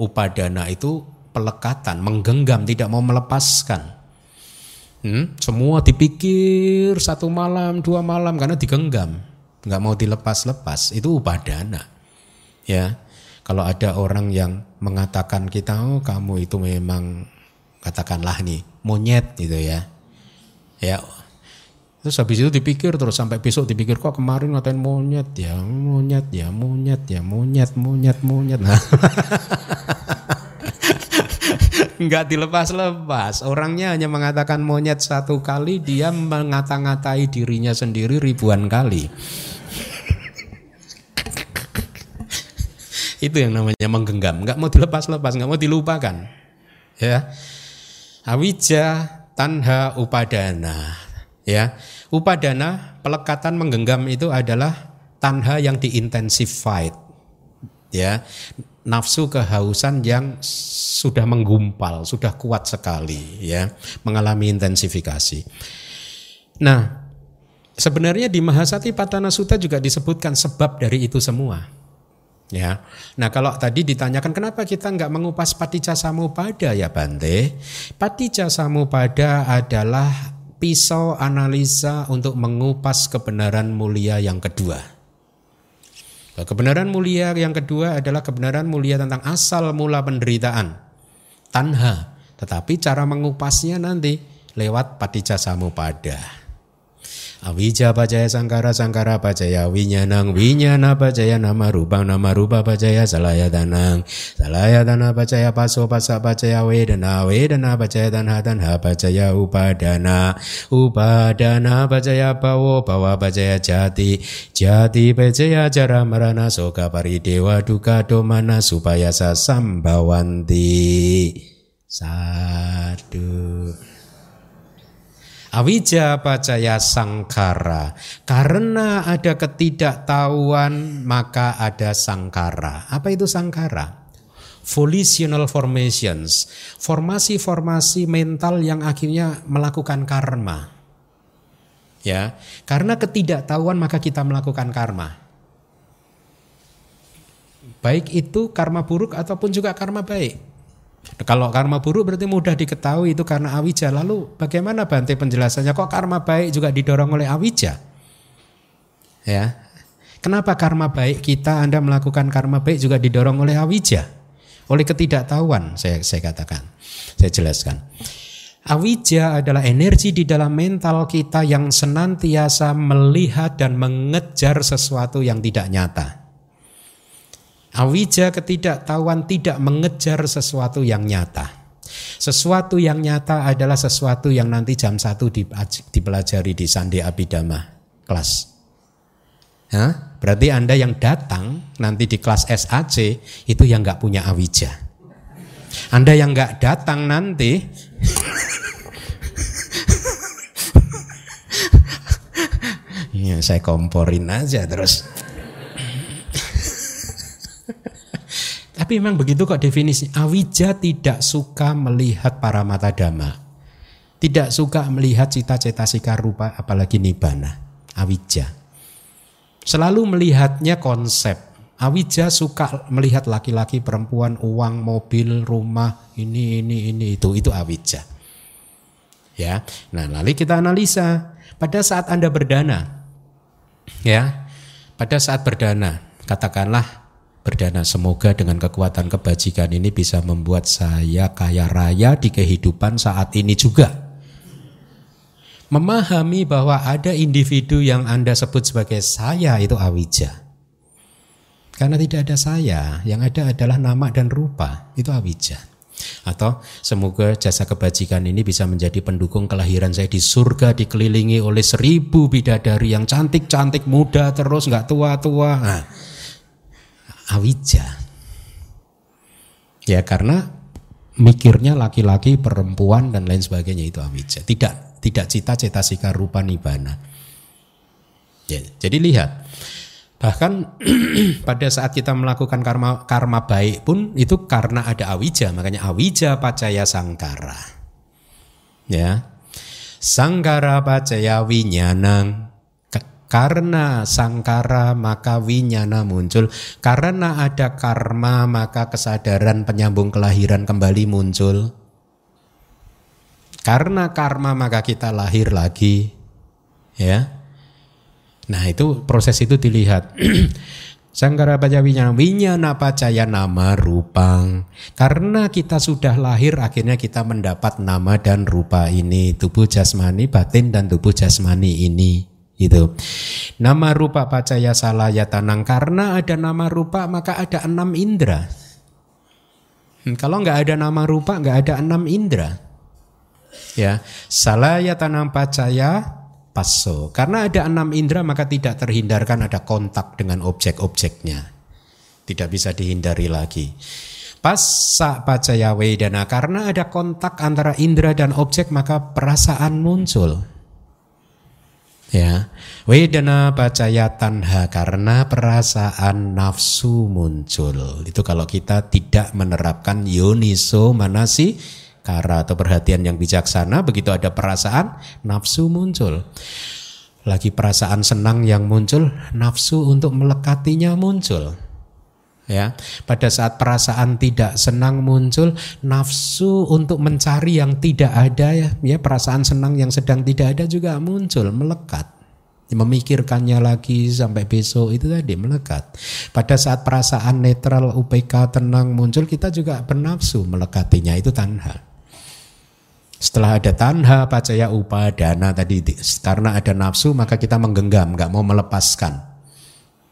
upadana itu pelekatan, menggenggam, tidak mau melepaskan. Hmm, semua dipikir satu malam, dua malam karena digenggam, nggak mau dilepas-lepas. Itu upadana. Ya, kalau ada orang yang mengatakan kita, oh kamu itu memang katakanlah nih monyet gitu ya, ya Terus habis itu dipikir terus sampai besok dipikir kok kemarin ngatain monyet ya, monyet ya, monyet ya, monyet, monyet, monyet. Nah. *laughs* Enggak dilepas-lepas. Orangnya hanya mengatakan monyet satu kali, dia mengata-ngatai dirinya sendiri ribuan kali. *laughs* Itu yang namanya menggenggam. Enggak mau dilepas-lepas, enggak mau dilupakan. Ya. Awija tanha upadana Ya, upadana pelekatan menggenggam itu adalah tanha yang diintensified. Ya, nafsu kehausan yang sudah menggumpal, sudah kuat sekali ya, mengalami intensifikasi. Nah, sebenarnya di Mahasati Patana Sutta juga disebutkan sebab dari itu semua. Ya, nah kalau tadi ditanyakan kenapa kita nggak mengupas paticca samupada ya Bante? Paticca samupada adalah pisau analisa untuk mengupas kebenaran mulia yang kedua. Nah, kebenaran mulia yang kedua adalah kebenaran mulia tentang asal mula penderitaan, tanha. Tetapi cara mengupasnya nanti lewat patija samupada. Avijja pacaya sangkara sangkara pacaya winyanang winyana pacaya nama rupa nama rupa pacaya salaya danang salaya dana pacaya paso pasa pacaya wedana wedana pacaya tanha tanha pacaya upadana. Upadana pacaya bawo bawa pacaya jati. Jati pacaya jara marana soka paridewa duka domana supaya sasambawanti satu Awija pacaya sangkara. Karena ada ketidaktahuan maka ada sangkara. Apa itu sangkara? Volitional formations. Formasi-formasi mental yang akhirnya melakukan karma. Ya, karena ketidaktahuan maka kita melakukan karma. Baik itu karma buruk ataupun juga karma baik. Kalau karma buruk berarti mudah diketahui itu karena awija. Lalu bagaimana Bante penjelasannya? Kok karma baik juga didorong oleh awija? Ya. Kenapa karma baik kita Anda melakukan karma baik juga didorong oleh awija? Oleh ketidaktahuan saya saya katakan. Saya jelaskan. Awija adalah energi di dalam mental kita yang senantiasa melihat dan mengejar sesuatu yang tidak nyata. Awija ketidaktahuan tidak mengejar sesuatu yang nyata. Sesuatu yang nyata adalah sesuatu yang nanti jam satu dipelajari di Sandi Abidama kelas. Hah? Berarti Anda yang datang nanti di kelas SAC itu yang nggak punya awija. Anda yang nggak datang nanti *laughs* Ya, saya komporin aja terus. Tapi memang begitu kok definisi. Awija tidak suka melihat para mata dhamma. Tidak suka melihat cita-cita sika rupa apalagi nibana. Awija. Selalu melihatnya konsep. Awija suka melihat laki-laki, perempuan, uang, mobil, rumah, ini, ini, ini, itu. Itu awija. Ya. Nah, lalu kita analisa. Pada saat Anda berdana, ya, pada saat berdana, katakanlah berdana. Semoga dengan kekuatan kebajikan ini bisa membuat saya kaya raya di kehidupan saat ini juga. Memahami bahwa ada individu yang Anda sebut sebagai saya itu awija. Karena tidak ada saya, yang ada adalah nama dan rupa, itu awija. Atau semoga jasa kebajikan ini bisa menjadi pendukung kelahiran saya di surga dikelilingi oleh seribu bidadari yang cantik-cantik muda terus nggak tua-tua. Nah, awija. Ya karena mikirnya laki-laki, perempuan dan lain sebagainya itu awija. Tidak tidak cita-cita sika rupa nibana. Ya, jadi lihat bahkan *clears throat* pada saat kita melakukan karma karma baik pun itu karena ada awija makanya awija pacaya sangkara ya sangkara pacaya winyanang karena sangkara maka winyana muncul. Karena ada karma maka kesadaran penyambung kelahiran kembali muncul. Karena karma maka kita lahir lagi. Ya. Nah, itu proses itu dilihat. *clears throat* Sangkara winyana, winyana pacaya nama rupang. Karena kita sudah lahir, akhirnya kita mendapat nama dan rupa ini. Tubuh jasmani, batin dan tubuh jasmani ini itu nama rupa pacaya salaya tanang. Karena ada nama rupa maka ada enam indera. Hmm, kalau nggak ada nama rupa nggak ada enam indera. Ya salaya tanang pacaya paso karena ada enam indera maka tidak terhindarkan ada kontak dengan objek-objeknya. Tidak bisa dihindari lagi. Pasa pacaya wedana. Karena ada kontak antara indera dan objek maka perasaan muncul ya. Wedana bacaya tanha karena perasaan nafsu muncul. Itu kalau kita tidak menerapkan yoniso manasi kara atau perhatian yang bijaksana begitu ada perasaan nafsu muncul. Lagi perasaan senang yang muncul nafsu untuk melekatinya muncul ya pada saat perasaan tidak senang muncul nafsu untuk mencari yang tidak ada ya ya perasaan senang yang sedang tidak ada juga muncul melekat memikirkannya lagi sampai besok itu tadi melekat. Pada saat perasaan netral UPK tenang muncul kita juga bernafsu melekatinya itu tanha. Setelah ada tanha, pacaya, upadana tadi karena ada nafsu maka kita menggenggam, nggak mau melepaskan.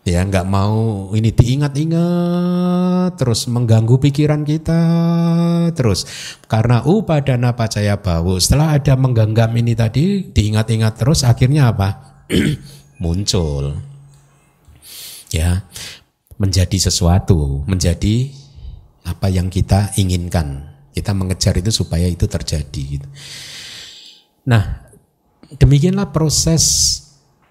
Ya, nggak mau ini diingat-ingat terus mengganggu pikiran kita terus karena upadana pacaya bau. Setelah ada menggenggam ini tadi diingat-ingat terus akhirnya apa? *clears throat* muncul. Ya, menjadi sesuatu, menjadi apa yang kita inginkan. Kita mengejar itu supaya itu terjadi. Nah, demikianlah proses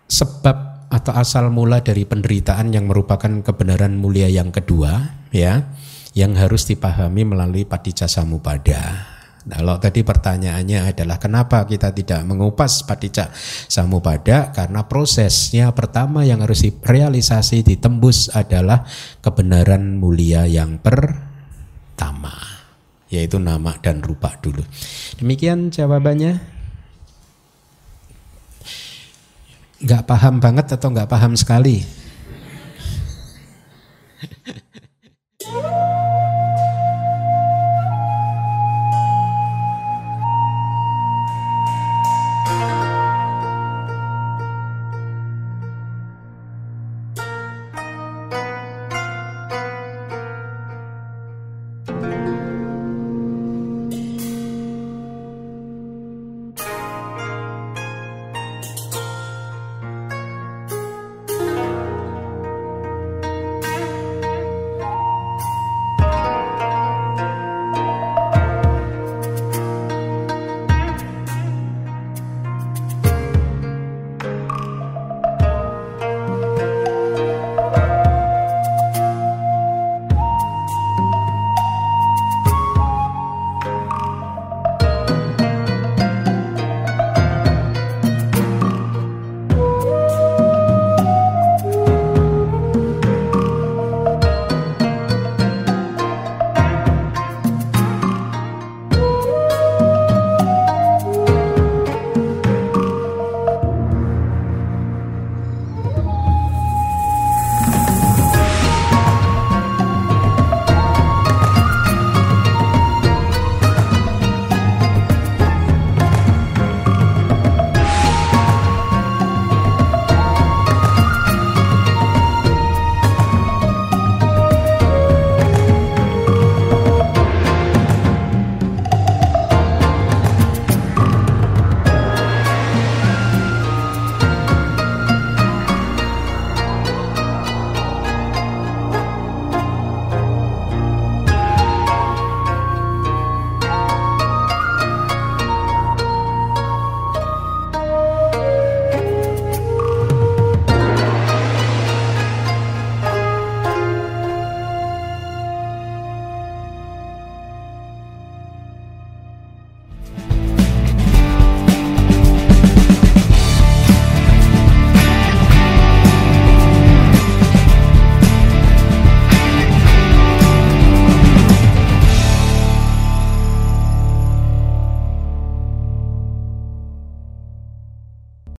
sebab atau asal mula dari penderitaan yang merupakan kebenaran mulia yang kedua, ya, yang harus dipahami melalui patijasa samupada. Nah, kalau tadi pertanyaannya adalah kenapa kita tidak mengupas patijak samupada karena prosesnya pertama yang harus direalisasi ditembus adalah kebenaran mulia yang pertama yaitu nama dan rupa dulu. Demikian jawabannya. nggak paham banget atau nggak paham sekali. *laughs*